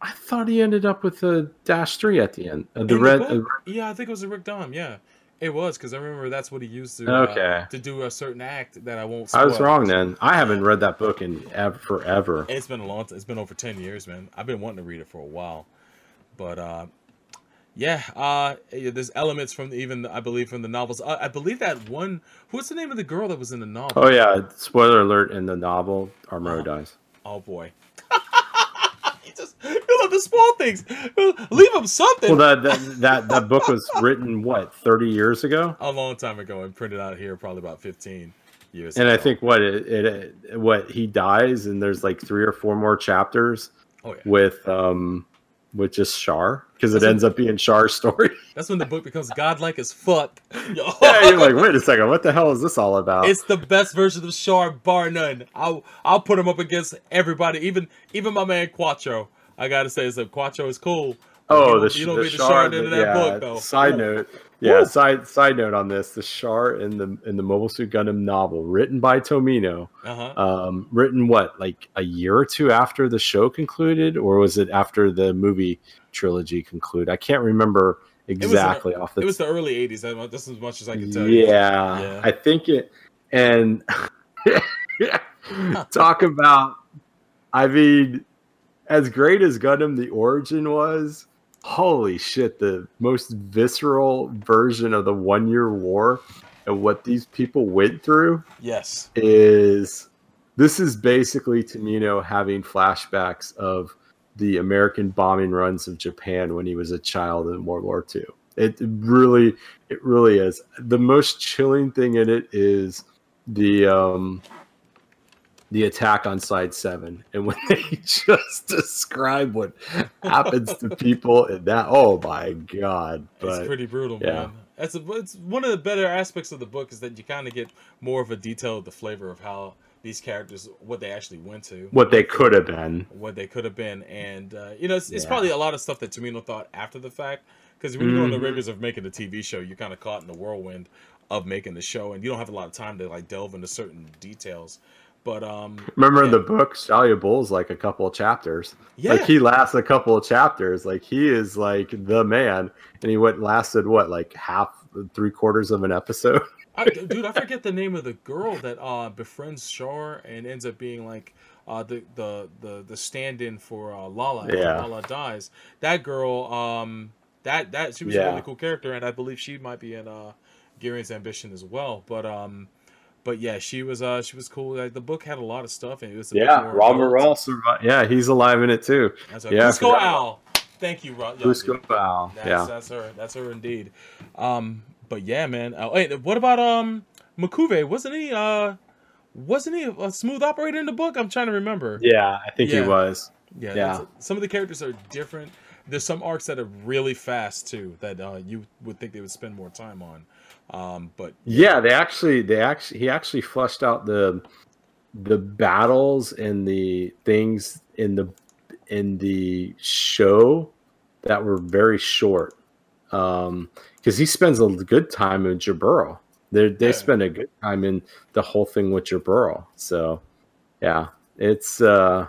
I thought he ended up with a dash three at the end. Uh, the red. book? uh, yeah, I think it was a Rick Dom. Yeah, it was because I remember that's what he used to Okay. uh, to do a certain act that I won't. Say. I was wrong then. I haven't read that book in ever, forever. It's been a long. T- it's been over ten years, man. I've been wanting to read it for a while, but uh, yeah, uh, yeah, there's elements from even I believe from the novels. Uh, I believe that one. What's the name of the girl that was in the novel? Oh yeah, spoiler alert! In the novel, Amuro dies. Oh boy. Just you love the small things. Leave him something. Well, that that that, that book was written what thirty years ago, a long time ago and printed out here probably about 15 years and I think what it, it what he dies, and there's like three or four more chapters oh yeah with um with just Char because it ends up being Char's story. that's when the book becomes godlike as fuck yeah, you're like, wait a second, what the hell is this all about? it's the best version of Char bar none i'll i'll put him up against everybody even even my man quattro i gotta say is so quattro is cool Oh, you, the, you don't the read the Shar, Char into that yeah, book though Side note, yeah. Woo. Side side note on this: the Char in the in the Mobile Suit Gundam novel, written by Tomino, uh-huh um, written what like a year or two after the show concluded, or was it after the movie trilogy concluded? I can't remember was an- exactly off the. it was the early 80s I- that's as much as i can tell yeah, you Yeah. I think it. And talk about, I mean, as great as Gundam the Origin was, holy shit, the most visceral version of the One Year War and what these people went through yes is this is basically Tomino having flashbacks of the American bombing runs of Japan when he was a child in World War II. It really, it really is. The most chilling thing in it is the um the attack on side seven and when they just describe what happens to people in that oh my god it's pretty brutal yeah. man. That's a, it's one of the better aspects of the book is that you kind of get more of a detail of the flavor of how these characters what they actually went to. What they could have been. What they could have been and uh, you know it's, it's probably a lot of stuff that Tomino thought after the fact because when you go in the rigors of making a tv show you're kind of caught in the whirlwind of making the show and you don't have a lot of time to like delve into certain details but um Remember in the book, Shalia Bull's like a couple of chapters. yeah Like he lasts a couple of chapters. Like he is like the man, and he went lasted what like half, three quarters of an episode. I, dude, I forget the name of the girl that uh, befriends Char and ends up being like uh, the the the the stand-in for uh, Lala. Yeah. Lala dies. That girl, um, that that she was a really cool character, and I believe she might be in uh, Gihren's Ambition as well. But um, but yeah, she was uh she was cool. Like, the book had a lot of stuff, and it was a Yeah, more Raw adult. Survived. Yeah, he's alive in it too. That's a Yeah, Cusco. Al. Thank you, Ro- yeah, Cusco dude. That's, Yeah. that's her. That's her indeed. Um, but yeah, man. Uh, wait, what about um M'Quve? Wasn't he uh wasn't he a smooth operator in the book? I'm trying to remember. Yeah, I think Yeah. he was. Yeah. Yeah. Some of the characters are different. There's some arcs that are really fast too that uh, you would think they would spend more time on. Um, but Yeah, they actually, they actually, he actually flushed out the the battles and the things in the in the show that were very short. Um, because he spends a good time in Jaburo. They they Yeah. spend a good time in the whole thing with Jaburo. So, yeah, it's uh,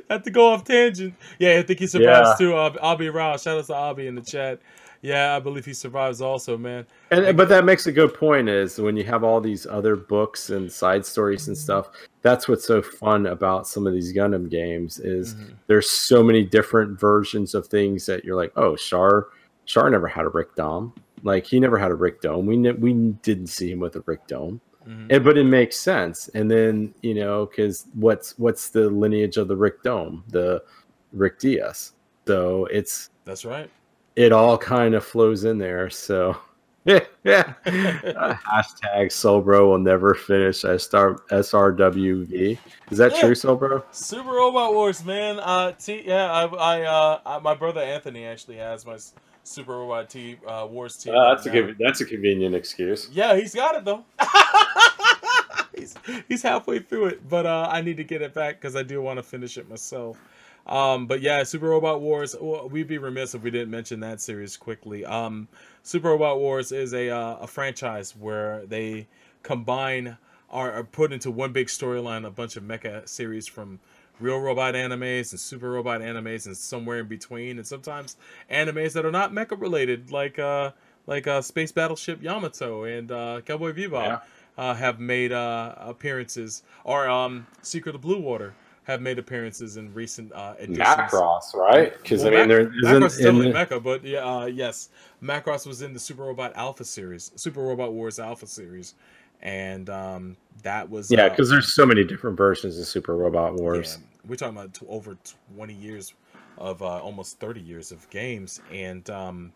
Have to go off tangent. Yeah, I think he survives Yeah. too. Uh, Abby Rao. Shout out to Abby in the chat. Yeah, I believe he survives also, man. And but that makes a good point is when you have all these other books and side stories and stuff, that's what's so fun about some of these Gundam games is Mhm. there's so many different versions of things that you're like, oh, Char Char never had a Rick Dom. Like he never had a Rick Dom. We ne- we didn't see him with a Rick Dom. Mhm. And, but it makes sense. And then, you know, because what's what's the lineage of the Rick Dom? The Rick Diaz. So it's That's right. It all kind of flows in there. So, yeah, yeah. Uh, hashtag Solbro will never finish SR, SRWV. Is that Yeah. true, Solbro? Super Robot Wars, man. Uh, T, yeah, I, I, uh, I, my brother Anthony actually has my Super Robot T uh, Wars team. right now. that's a convenient excuse. Yeah, he's got it though. he's he's halfway through it, but uh, I need to get it back because I do want to finish it myself. Um, but yeah, Super Robot Wars. Well, we'd be remiss if we didn't mention that series quickly. Um, Super Robot Wars is a uh, a franchise where they combine are, are put into one big storyline, a bunch of mecha series from real robot animes and super robot animes and somewhere in between, and sometimes animes that are not mecha related, like uh, like uh, Space Battleship Yamato and uh, Cowboy Bebop, Yeah. uh, have made uh, appearances, or um, Secret of Blue Water have made appearances in recent uh, editions. Macross, right? Because Well, I mean, there Mac- Macross is isn't in definitely the, Mecha, but yeah, uh, yes, Macross was in the Super Robot Alpha series, Super Robot Wars Alpha series, and um, that was yeah, uh, because there's so many different versions of Super Robot Wars. yeah, we're talking about t- over 20 years of uh, almost 30 years of games, and um,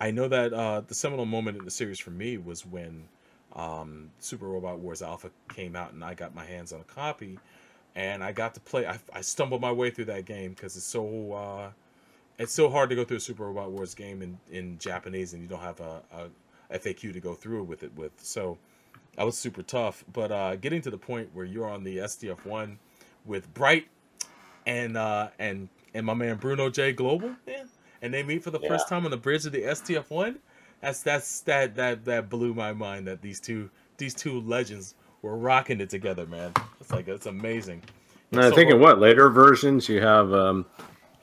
I know that uh, the seminal moment in the series for me was when um, Super Robot Wars Alpha came out, and I got my hands on a copy, and I got to play. I, I stumbled my way through that game because it's so uh, it's so hard to go through a Super Robot Wars game in, in Japanese, and you don't have a, a FAQ to go through with it with. So that was super tough. But uh, getting to the point where you're on the SDF one with Bright and uh, and and my man Bruno J Global, yeah, and they meet for the first time on the bridge of the SDF one. That's that's that that that blew my mind that these two these two legends were rocking it together, man. It's like it's amazing. And I So- think in what later versions you have um,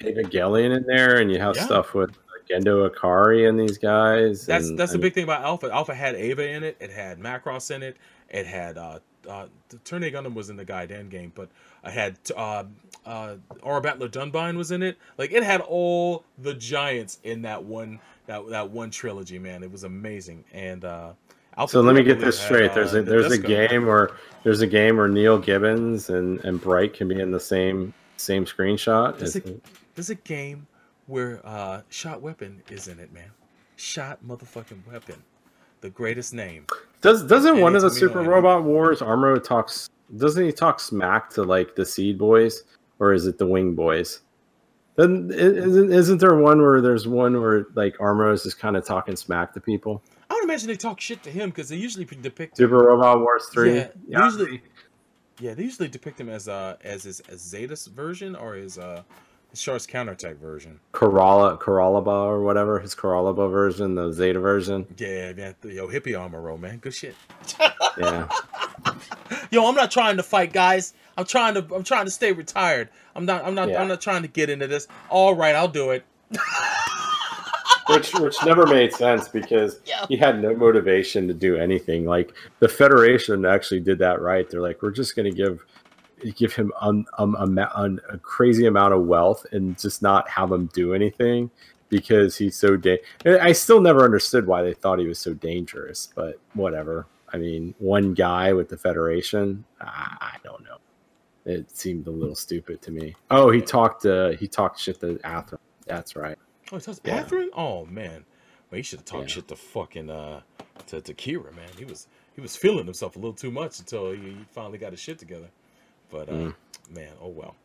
Evangelion in there, and you have Yeah. stuff with Gendo Ikari and these guys. That's and, that's the big thing about Alpha. Alpha had Eva in it. It had Macross in it. It had uh, uh, Turn A Gundam was in the Gaiden game, but I had uh, uh, Aura Battler Dunbine was in it. Like it had all the giants in that one that that one trilogy. Man, it was amazing. And uh, So let me get this straight. had, There's uh, a there's a game where there's a game where Neil Gibbons and, and Bright can be in the same same screenshot. There's a, there's a game where uh, Shot Weapon is in it, man. Shot motherfucking Weapon, the greatest name. Does doesn't And one of the Super Robot Wars Amuro talks? Doesn't he talk smack to like the Seed Boys, or is it the Wing Boys? Then isn't isn't there one where there's one where like Amuro is just kind of talking smack to people? Would imagine they talk shit to him because they usually depict him Super Robot Wars three. Yeah, usually- Yeah, they usually depict him as uh as his as Zeta's version or his uh his Char's counterattack version. Corolla Corallaba or whatever his Corallaba version, the Zeta version. Yeah, man, yo hippie armor roll, man, good shit. Yeah. Yo, I'm not trying to fight, guys. I'm trying to I'm trying to stay retired. I'm not I'm not Yeah. I'm not trying to get into this. All right, I'll do it. which which never made sense because Yeah. he had no motivation to do anything. Like the Federation actually did that right. They're like, we're just going to give give him um, um, a, un- a crazy amount of wealth and just not have him do anything because he's so da- I still never understood why they thought he was so dangerous, but whatever. I mean, one guy with the Federation, I, I don't know. It seemed a little stupid to me. Oh, he talked. Uh, he talked shit to Athrun. That's right. Oh, it says Yeah. Athrun? Oh man. Well, he should have talked Yeah. shit to fucking uh to, to Kira, man. He was he was feeling himself a little too much until he, he finally got his shit together. But uh Mm. man, oh well.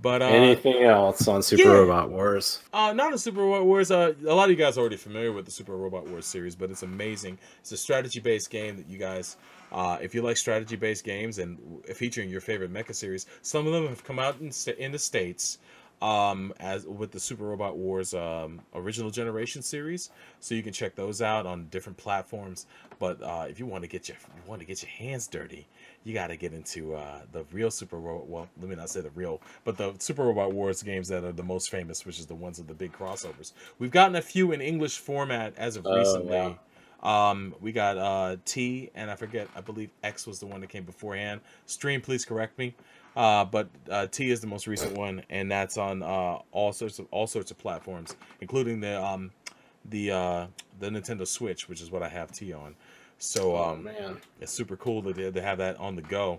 But uh Anything else on Super yeah. Robot Wars? Uh, not a Super Robot Wars. Uh, a lot of you guys are already familiar with the Super Robot Wars series, but it's amazing. It's a strategy-based game that you guys, uh, if you like strategy-based games and featuring your favorite mecha series, some of them have come out in, in the states, um, as with the Super Robot Wars um, original generation series. So you can check those out on different platforms. But uh, if you want to get your you want to get your hands dirty, you got to get into uh, the real Super Robot. Well, let me not say the real, but the Super Robot Wars games that are the most famous, which is the ones with the big crossovers. We've gotten a few in English format as of Oh, recently. yeah. Um, we got uh, T, and I forget. I believe X was the one that came beforehand. Stream, please correct me. Uh, but uh, T is the most recent one, and that's on uh, all sorts of all sorts of platforms, including the um, the uh, the Nintendo Switch, which is what I have T on. So um, man. it's super cool to, to have that on the go.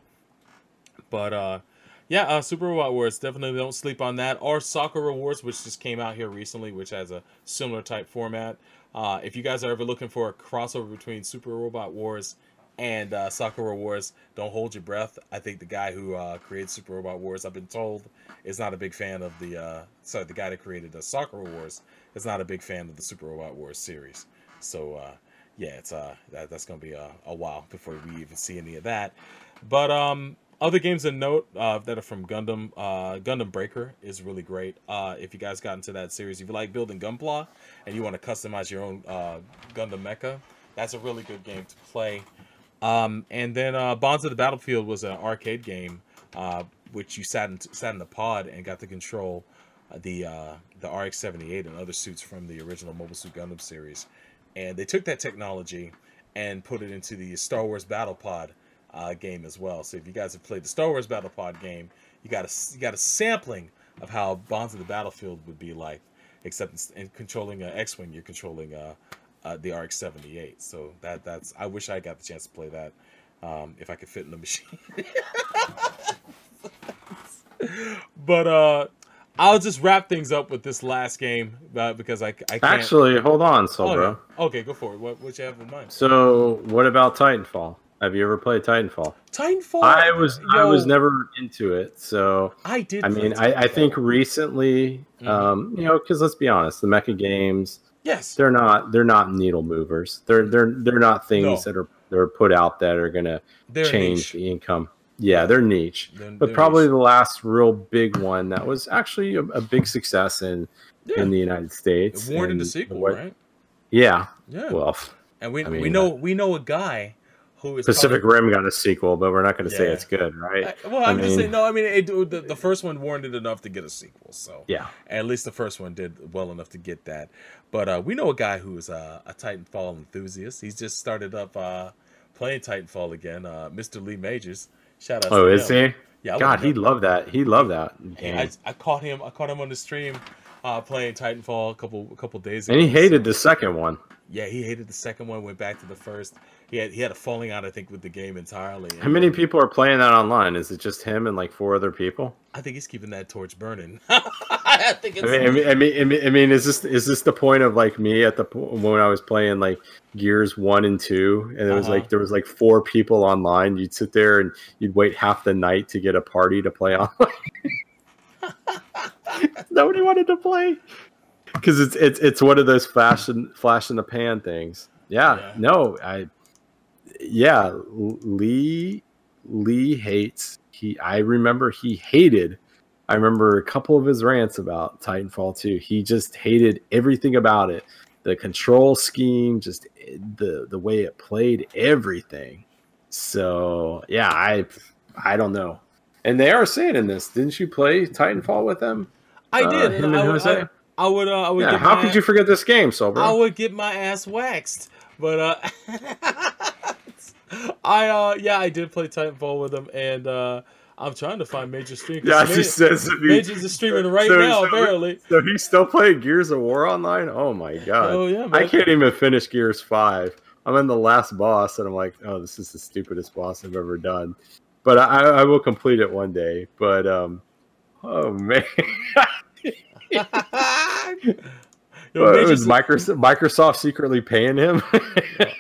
But uh, yeah, uh, Super Robot Wars definitely don't sleep on that. Or Sakura Wars, which just came out here recently, which has a similar type format. Uh, if you guys are ever looking for a crossover between Super Robot Wars and uh, Sakura Wars, don't hold your breath. I think the guy who uh, created Super Robot Wars, I've been told, is not a big fan of the. Uh, sorry, the guy that created the Sakura Wars is not a big fan of the Super Robot Wars series. So uh, yeah, it's uh that, that's gonna be a, a while before we even see any of that. But um, other games of note uh, that are from Gundam, uh, Gundam Breaker is really great. Uh, if you guys got into that series, if you like building Gunpla and you want to customize your own uh, Gundam mecha, that's a really good game to play. Um, and then uh, Bonds of the Battlefield was an arcade game, uh, which you sat in sat in the pod and got to control the uh, the RX-78 and other suits from the original Mobile Suit Gundam series. And they took that technology and put it into the Star Wars Battle Pod uh, game as well. So if you guys have played the Star Wars Battle Pod game, you got a you got a sampling of how Bonds of the Battlefield would be like, except in, in controlling an X-wing, you're controlling uh, uh, the RX-78. So that that's I wish I got the chance to play that um, if I could fit in the machine. but uh, I'll just wrap things up with this last game uh, because I, I can't. Actually, hold on, oh, yeah. okay, go for it. What what you have in mind? So, what about Titanfall? Have you ever played Titanfall? Titanfall. I was I was never into it, so I did. I mean, I, I think recently, Mhm. um, you know, because let's be honest, the mecha games yes. they're not they're not needle movers. They're they're they're not things No. that are they're put out that are gonna They're change niche. the income. Yeah, they're niche. They're- But they're probably niche. the last real big one that was actually a, a big success in Yeah. in the United States. It warranted a sequel, what- right? Yeah. Yeah. Well, and we I we mean, know uh, we know a guy who is Pacific probably- Rim got a sequel, but we're not going to say it's good, right? I- well, I I'm just saying. No, I mean it, the, the first one warranted enough to get a sequel. So Yeah. at least the first one did well enough to get that. But uh, we know a guy who's uh, a Titanfall enthusiast. He's just started up uh, playing Titanfall again. Uh, Mr. Lee Majors. Shout out. To Oh, is him. he? Yeah, I God, he loved that. He loved that. I, I caught him. I caught him on the stream uh, playing Titanfall a couple a couple days ago. and he hated So- the second one. Yeah, he hated the second one. Went back to the first. He had he had a falling out, I think, with the game entirely. How many people are playing that online? Is it just him and like four other people? I think he's keeping that torch burning. I think I it's. mean, I mean, I mean, I mean, I mean, is this is this the point of like me at the when I was playing like Gears one and two, and it was Uh-huh. like there was like four people online. You'd sit there and you'd wait half the night to get a party to play online. Nobody wanted to play because it's it's it's one of those flash in flash in the pan things. Yeah, Yeah. no, I yeah, Lee Lee hates he. I remember he hated. I remember a couple of his rants about Titanfall 2. He just hated everything about it. The control scheme, just the the way it played, everything. So yeah, I I don't know. And they are saying in this, didn't you play Titanfall with them? I uh, did. him and and I, Jose? I, I would. Uh, I would. Yeah. get How could you forget this game, Sober? I would get my ass waxed, but uh, I uh, yeah, I did play Titanfall with him, and uh, I'm trying to find Major Stream. yeah, Ma- she says. he- Major's is streaming right so- now, so- apparently. So he's still playing Gears of War online? Oh my god. Oh yeah, I can't even finish Gears 5. I'm in the last boss and I'm like, oh, this is the stupidest boss I've ever done. But I, I will complete it one day. But um oh man. Yo, Major's was Microsoft, Microsoft secretly paying him?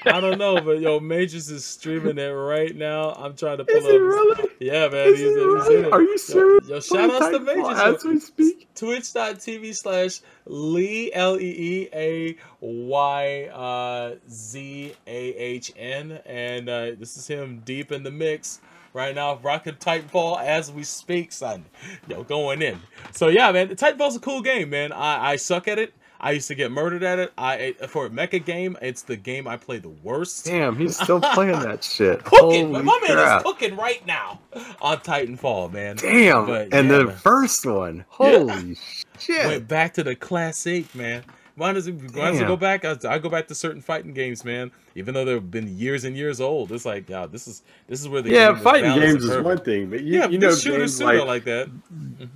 I don't know, but yo, Majors is streaming it right now. I'm trying to pull Is up. he really? Yeah, man. Is he's, he he's really? in it. Are you serious? Yo, shout outs to Majors. As yo. we speak. Twitch.tv slash Lee L E E A Y uh, Z A H N. And uh, this is him deep in the mix right now, rocking Titanfall as we speak, son. Yo, going in. So yeah, man, Titanfall's a cool game, man. I, I suck at it. I used to get murdered at it. I for a mecha game, it's the game I play the worst. Damn, he's still playing that shit. Cooking, Holy my man is cooking right now on Titanfall, man. Damn. But, and yeah, the man. first one. Yeah. Holy shit. went back to the class eight, man. Why does it? Why does go back? I, I go back to certain fighting games, man. Even though they've been years and years old, it's like, yeah, this is this is where the yeah, game fighting games is one thing, but you, yeah, you know shooter games like, like that.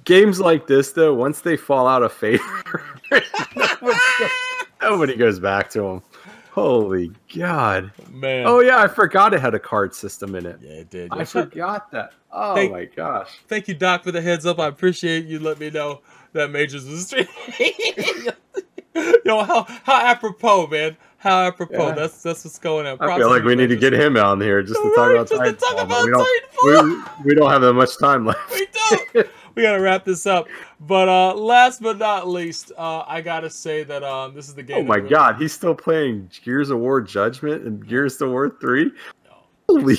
games like this though, once they fall out of favor, nobody, nobody goes back to them. Holy God! Man, Oh yeah, I forgot it had a card system in it. yeah, it did. I forgot that. Oh Thank- my gosh! Thank you, Doc, for the heads up. I appreciate you let me know that Majors was streaming. Yo, how how apropos, man. How apropos. Yeah. That's that's what's going on. I Props feel like we need to get him out on here just to Right, talk about just to talk Titanfall, about we don't, we, we don't have that much time left. we don't. we gotta wrap this up. But uh last but not least, uh I gotta say that um this is the game. Oh that my really- God, he's still playing Gears of War Judgment and Gears of War Three. Holy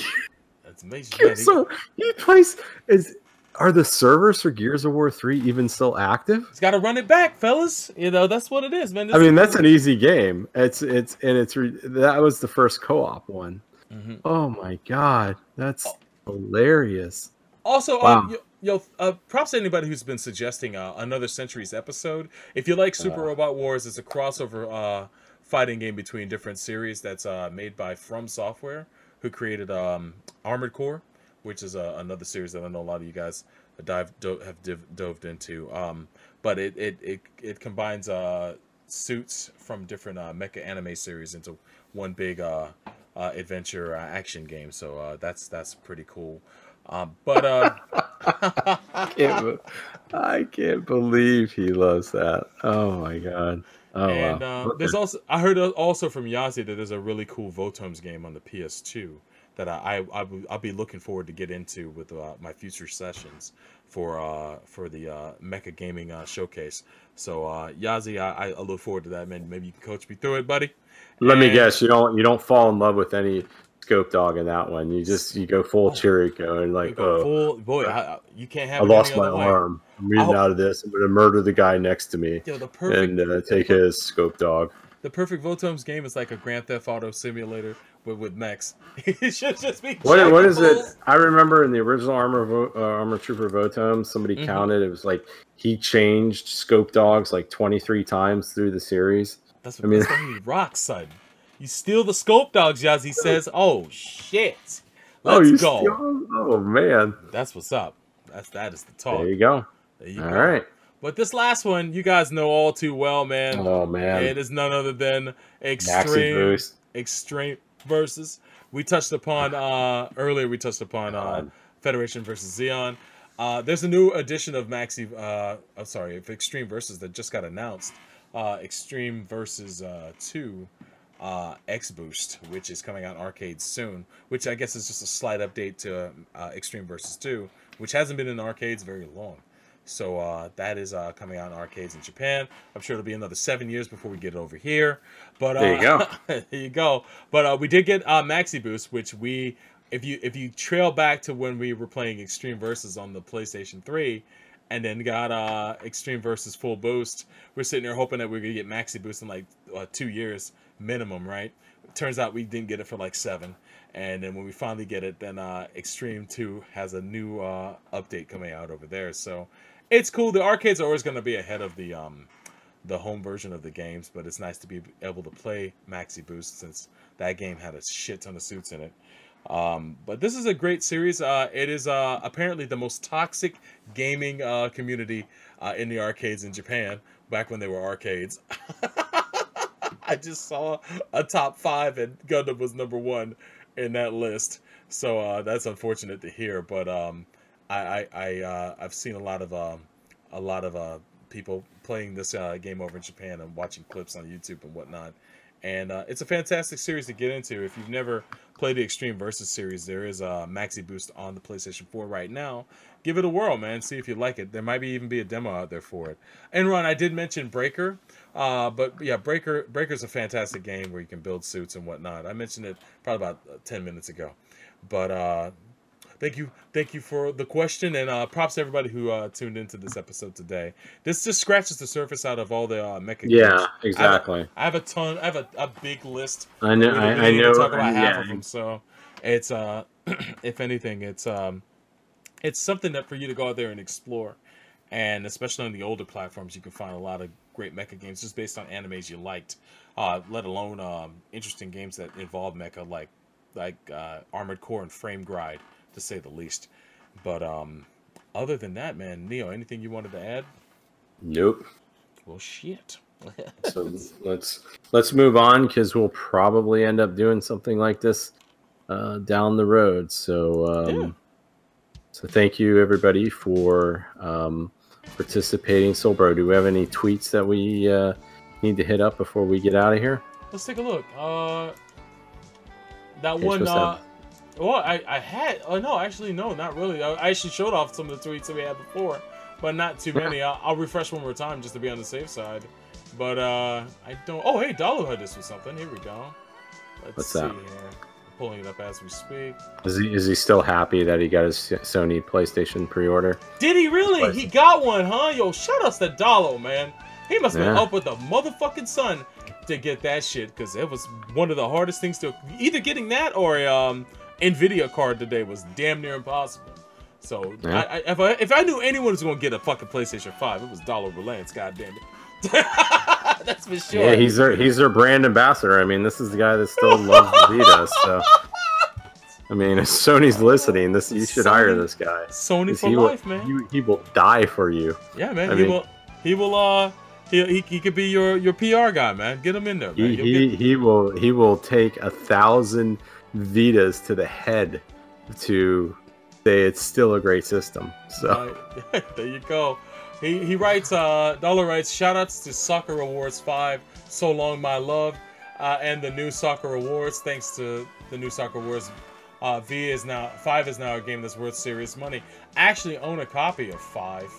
That's amazing. man. He- so he plays is are the servers for Gears of War 3 even still active? It's gotta run it back, fellas. You know, that's what it is, man. This I mean, that's an easy game. It's it's and it's re- that was the first co-op one. Mhm. Oh my god, that's hilarious. Also, Wow. uh, yo, yo uh, props to anybody who's been suggesting uh, another Century's episode. If you like Super Uh. Robot Wars, it's a crossover uh, fighting game between different series that's uh, made by From Software, who created um, Armored Core, which is uh, another series that I know a lot of you guys dive do- have div- dove into. Um, but it it it, it combines uh, suits from different uh, mecha anime series into one big uh, uh, adventure uh, action game. So uh, that's that's pretty cool. Um, but uh, I can't, be- I can't believe he loves that. Oh my god. Oh and wow. there's also I heard also from Yazi that there's a really cool Votoms game on the PS2 that I, I, will- I'll be looking forward to get into with uh, my future sessions for uh, for the uh, Mecha Gaming uh, showcase. So uh, Yazi, I, I look forward to that. Man, maybe you can coach me through it, buddy. Let me guess, you don't you don't fall in love with any scope dog in that one. You just you go full Chirico and like, oh, full, boy, I, you can't have. I lost my arm. I'm reading out of this. I'm gonna murder the guy next to me Yo, the perfect and uh, take his scope dog. The perfect Votoms game is like a Grand Theft Auto simulator with with mechs. it should just be. What what is it? I remember in the original Armor Vo- uh, Armor Trooper Votom, somebody Mhm. counted it was like he changed scope dogs like 23 times through the series. That's what I mean- that's why he rocks, son. You steal the scope dogs, Yazi says. Oh shit. oh, Let's you go. still- oh man, That's what's up. That's that is the talk. there you go. There you All go. right. But this last one, you guys know all too well, man. Oh man, It is none other than Extreme. Extreme versus. We touched upon uh earlier. We touched upon uh, Federation versus Zeon. Uh, there's a new edition of Maxi. Uh, I'm sorry, of Extreme versus that just got announced. Uh, Extreme versus uh, two. Uh, X Boost, which is coming out in arcades soon, which I guess is just a slight update to uh, Extreme versus 2, which hasn't been in arcades very long. So uh, that is uh, coming out in arcades in Japan. I'm sure it'll be another seven years before we get it over here. But uh, There you go. there you go. But uh, we did get uh, Maxi Boost, which we, if you if you trail back to when we were playing Extreme Versus on the PlayStation 3, and then got uh, Extreme Versus Full Boost, we're sitting there hoping that we're gonna get Maxi Boost in like uh, two years minimum, right? Turns out we didn't get it for like seven. And then when we finally get it, then uh, Extreme 2 has a new uh, update coming out over there. So it's cool. The arcades are always going to be ahead of the um, the home version of the games, but it's nice to be able to play Maxi Boost since that game had a shit ton of suits in it. Um, but this is a great series. Uh, it is uh, apparently the most toxic gaming uh, community uh, in the arcades in Japan back when they were arcades. I just saw a top five, and Gundam was number one in that list. So uh, that's unfortunate to hear. But um, I I, I uh, I've seen a lot of um, a lot of uh, people playing this uh, game over in Japan and watching clips on YouTube and whatnot. And uh, it's a fantastic series to get into. If you've never played the Extreme Versus series, there is a Maxi Boost on the PlayStation 4 right now. Give it a whirl, man. See if you like it. There might be even be a demo out there for it. And Ron, I did mention Breaker, uh, but yeah, Breaker Breaker's a fantastic game where you can build suits and whatnot. I mentioned it probably about uh, ten minutes ago. But uh, thank you, thank you for the question, and uh, props to everybody who uh, tuned into this episode today. This just scratches the surface out of all the uh, mecha games. Yeah, games. exactly. I have a ton. I have a, a big list. I know. We, I, we I know. talk about half yeah. of them. So it's uh, if anything, it's um, it's something that for you to go out there and explore, and especially on the older platforms, you can find a lot of great mecha games just based on animes you liked. Uh, let alone um, interesting games that involve mecha like like uh, Armored Core and Frame Gride, to say the least. But um, other than that, man, Neo, anything you wanted to add? Nope. Well, shit. So let's let's move on because we'll probably end up doing something like this uh, down the road. So um, Yeah. so thank you everybody for um, participating. Soulbro, do we have any tweets that we uh, need to hit up before we get out of here? Let's take a look. Uh, that one. Uh, well, I I had. Oh no, actually no, not really. I, I actually showed off some of the tweets that we had before, but not too many. I'll, I'll refresh one more time just to be on the safe side. But uh, I don't. Oh hey, Dalo had this with something. Here we go. Let's What's see that? here. Pulling it up as we speak. Is he is he still happy that he got his Sony PlayStation pre-order? Did he really? He got one, huh? Yo, shout outs to Dalo, man. He must have been up with the motherfucking sun. to get that shit because it was one of the hardest things to either getting that or um, Nvidia card today was damn near impossible. So Yeah. I, I, if I if I knew anyone was gonna get a fucking PlayStation Five, it was Dollar Relance. God damn it. That's for sure. Yeah, he's their he's their brand ambassador. I mean, this is the guy that still loves the Vita. So, I mean, if Sony's listening, this you should hire this guy. Sony for life, man. He, he will die for you. yeah, man. I he mean- will. He will. Uh, he, he he could be your your PR guy, man. Get him in there, man. He, get- he will he will take a thousand Vitas to the head to say it's still a great system. So Uh, there you go. He he writes. Uh, Dollar writes. Shoutouts to Sakura Wars Five. So long, my love, uh, and the new Sakura Wars. Thanks to the new Sakura Wars, uh, V is now Five is now a game that's worth serious money. I actually own a copy of Five,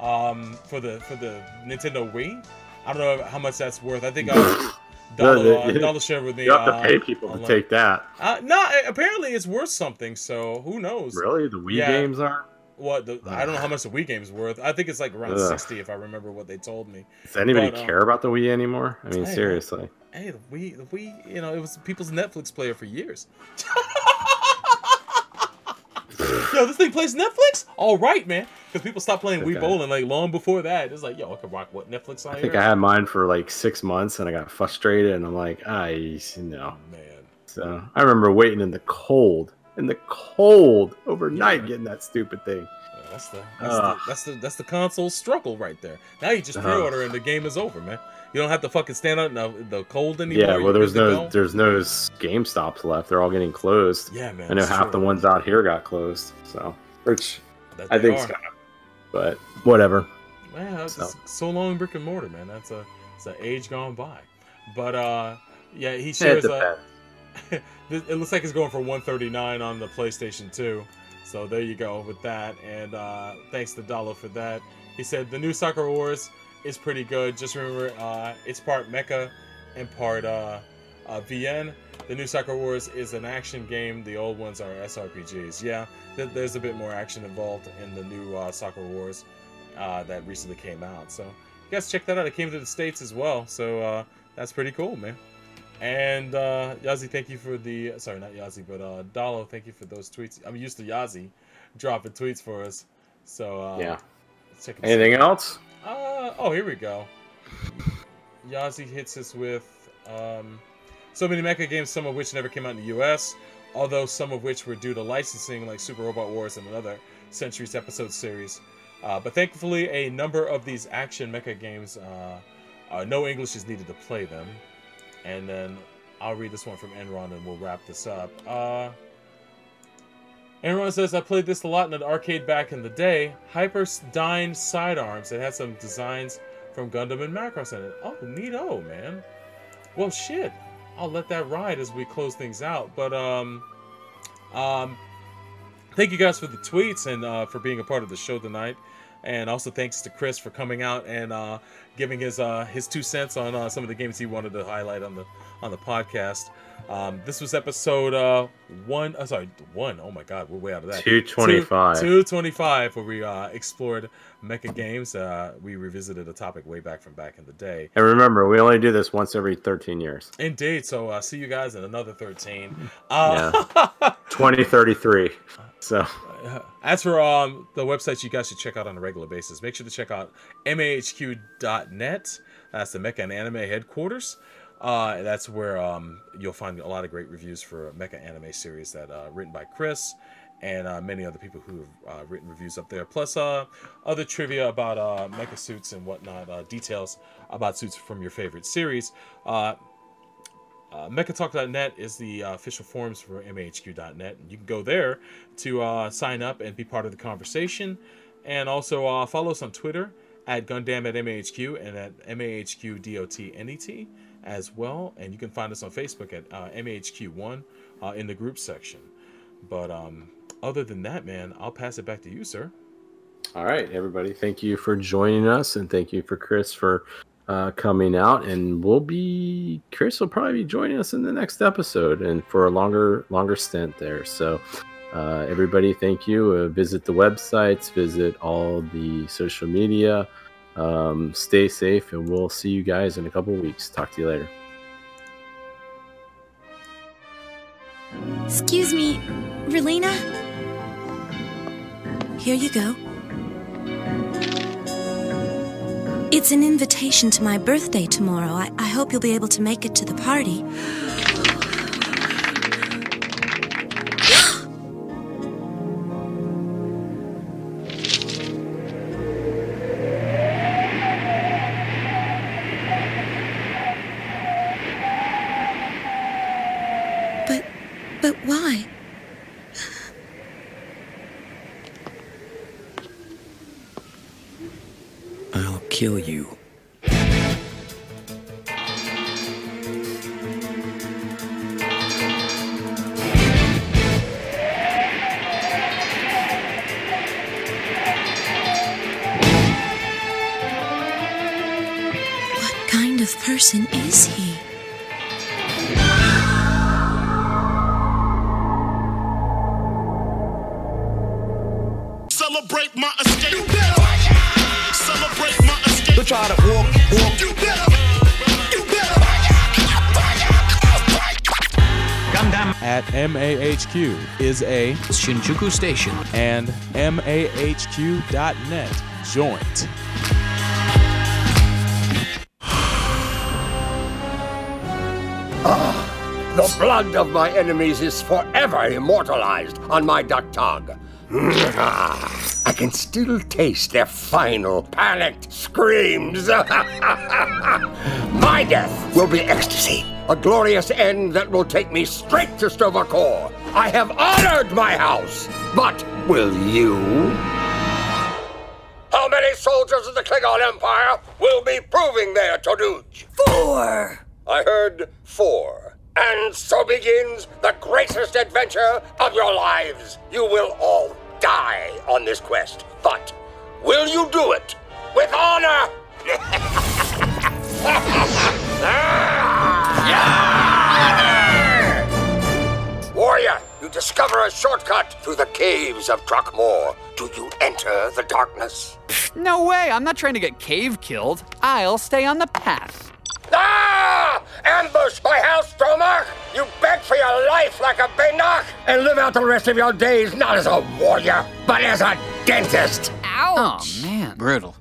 um, for the for the Nintendo Wii. I don't know how much that's worth. I think uh, Dollar, uh, Dollar shared with me. you have to uh, pay people to take that. Uh, no, apparently it's worth something. So who knows? Really, the Wii Yeah. games are. What the, I don't know how much the Wii game's is worth. I think it's like around Ugh. sixty, if I remember what they told me. Does anybody But, um, care about the Wii anymore? I mean, Hey, seriously. Hey, the Wii, the Wii, you know, it was people's Netflix player for years. yo, this thing plays Netflix. All right, man, because people stopped playing Wii Bowling like long before that. It's like, yo, I could rock what Netflix on I think here. I had mine for like six months, and I got frustrated, and I'm like, I no. Oh, man. So I remember waiting in the cold, in the cold overnight, getting that stupid thing. Yeah, that's the that's, the that's the that's the console struggle right there. Now you just uh-huh. Ugh. pre-order and the game is over, man. You don't have to fucking stand out in the, the cold anymore. Yeah, well, there's no, there's no Game Stops left. They're all getting closed. Yeah, man. I know half true. the ones out here got closed. So, which I think, are. kind of, but whatever. Man, that's So. so. long brick and mortar, man. That's a it's an age gone by. But uh, yeah, he shares. Uh, this- it looks like it's going for 139 on the PlayStation 2. So there you go with that. And uh, thanks to Dollar for that. He said the new Sakura Wars is pretty good. Just remember, uh, it's part mecha and part uh, uh, VN. The new Sakura Wars is an action game. The old ones are SRPGs. Yeah, th- there's a bit more action involved in the new uh, Sakura Wars uh, that recently came out. So you guys check that out. It came to the states as well. So uh, that's pretty cool, man. And uh, Yazi, thank you for the sorry, not Yazi, but uh, Dalo, thank you for those tweets. I'm used to Yazi dropping tweets for us. So uh, Yeah. let's check it Anything else? uh, oh, here we go. Yazi hits us with um, so many mecha games, some of which never came out in the U.S., although some of which were due to licensing, like Super Robot Wars and another Century's Episode series. Uh, but thankfully, a number of these action mecha games, uh, uh, no English is needed to play them. And then I'll read this one from Enron, and we'll wrap this up. Uh, Enron says, I played this a lot in an arcade back in the day. Hyper Hyperdyne sidearms. It had some designs from Gundam and Macross in it. Oh, neato, man. Well, shit. I'll let that ride as we close things out. But, um, um, thank you guys for the tweets and uh, for being a part of the show tonight. And also thanks to Chris for coming out and uh, giving his uh, his two cents on uh, some of the games he wanted to highlight on the on the podcast. Um, this was episode uh, one. Uh, sorry, one. Oh my God, we're way out of that. 225. Two twenty five, where we uh, explored mecha games. Uh, we revisited a topic way back from back in the day. And remember, we only do this once every 13 years. Indeed. So uh, see you guys in another thirteen. Uh, 2033. So, As for um, the websites you guys should check out on a regular basis, make sure to check out mahq.net. That's the Mecha and Anime headquarters. Uh, that's where um, you'll find a lot of great reviews for Mecha anime series that uh, written by Chris and uh, many other people who have uh, written reviews up there. Plus, uh, other trivia about uh, mecha suits and whatnot, details about suits from your favorite series. Uh, MechaTalk.net is the uh, official forums for MAHQ.net. And you can go there to uh, sign up and be part of the conversation. And also uh, follow us on Twitter at Gundam at MAHQ and at MAHQDOTNET as well. And you can find us on Facebook at uh, MAHQ1 uh, in the group section. But um, other than that, man, I'll pass it back to you, sir. all right, everybody. Thank you for joining us. And thank you for Chris for uh, coming out. And we'll be, Chris will probably be joining us in the next episode and for a longer, longer stint there. So, uh, everybody, thank you. Uh, visit the websites, visit all the social media. Um, stay safe, and we'll see you guys in a couple weeks. Talk to you later. Excuse me, Relena? Here you go. It's an invitation to my birthday tomorrow. I, I hope you'll be able to make it to the party. Kill you. MAHQ is a Shinjuku Station and MAHQ.net joint. Ah, The blood of my enemies is forever immortalized on my d'k tahg. I can still taste their final panicked screams. my death will be ecstasy, a glorious end that will take me straight to Sto-vo-kor. I have honored my house, but will you? How many soldiers of the Klingon Empire will be proving their Toduj? Four! I heard four. And so begins the greatest adventure of your lives. You will all die on this quest. But will you do it with honor? Ah! Warrior, you discover a shortcut through the caves of Truckmore. Do you enter the darkness? No way, I'm not trying to get cave killed. I'll stay on the path. Ah! Ambush by House Stromach! You beg for your life like a Benach and live out the rest of your days not as a warrior, but as a dentist! Ouch! Oh man, brutal.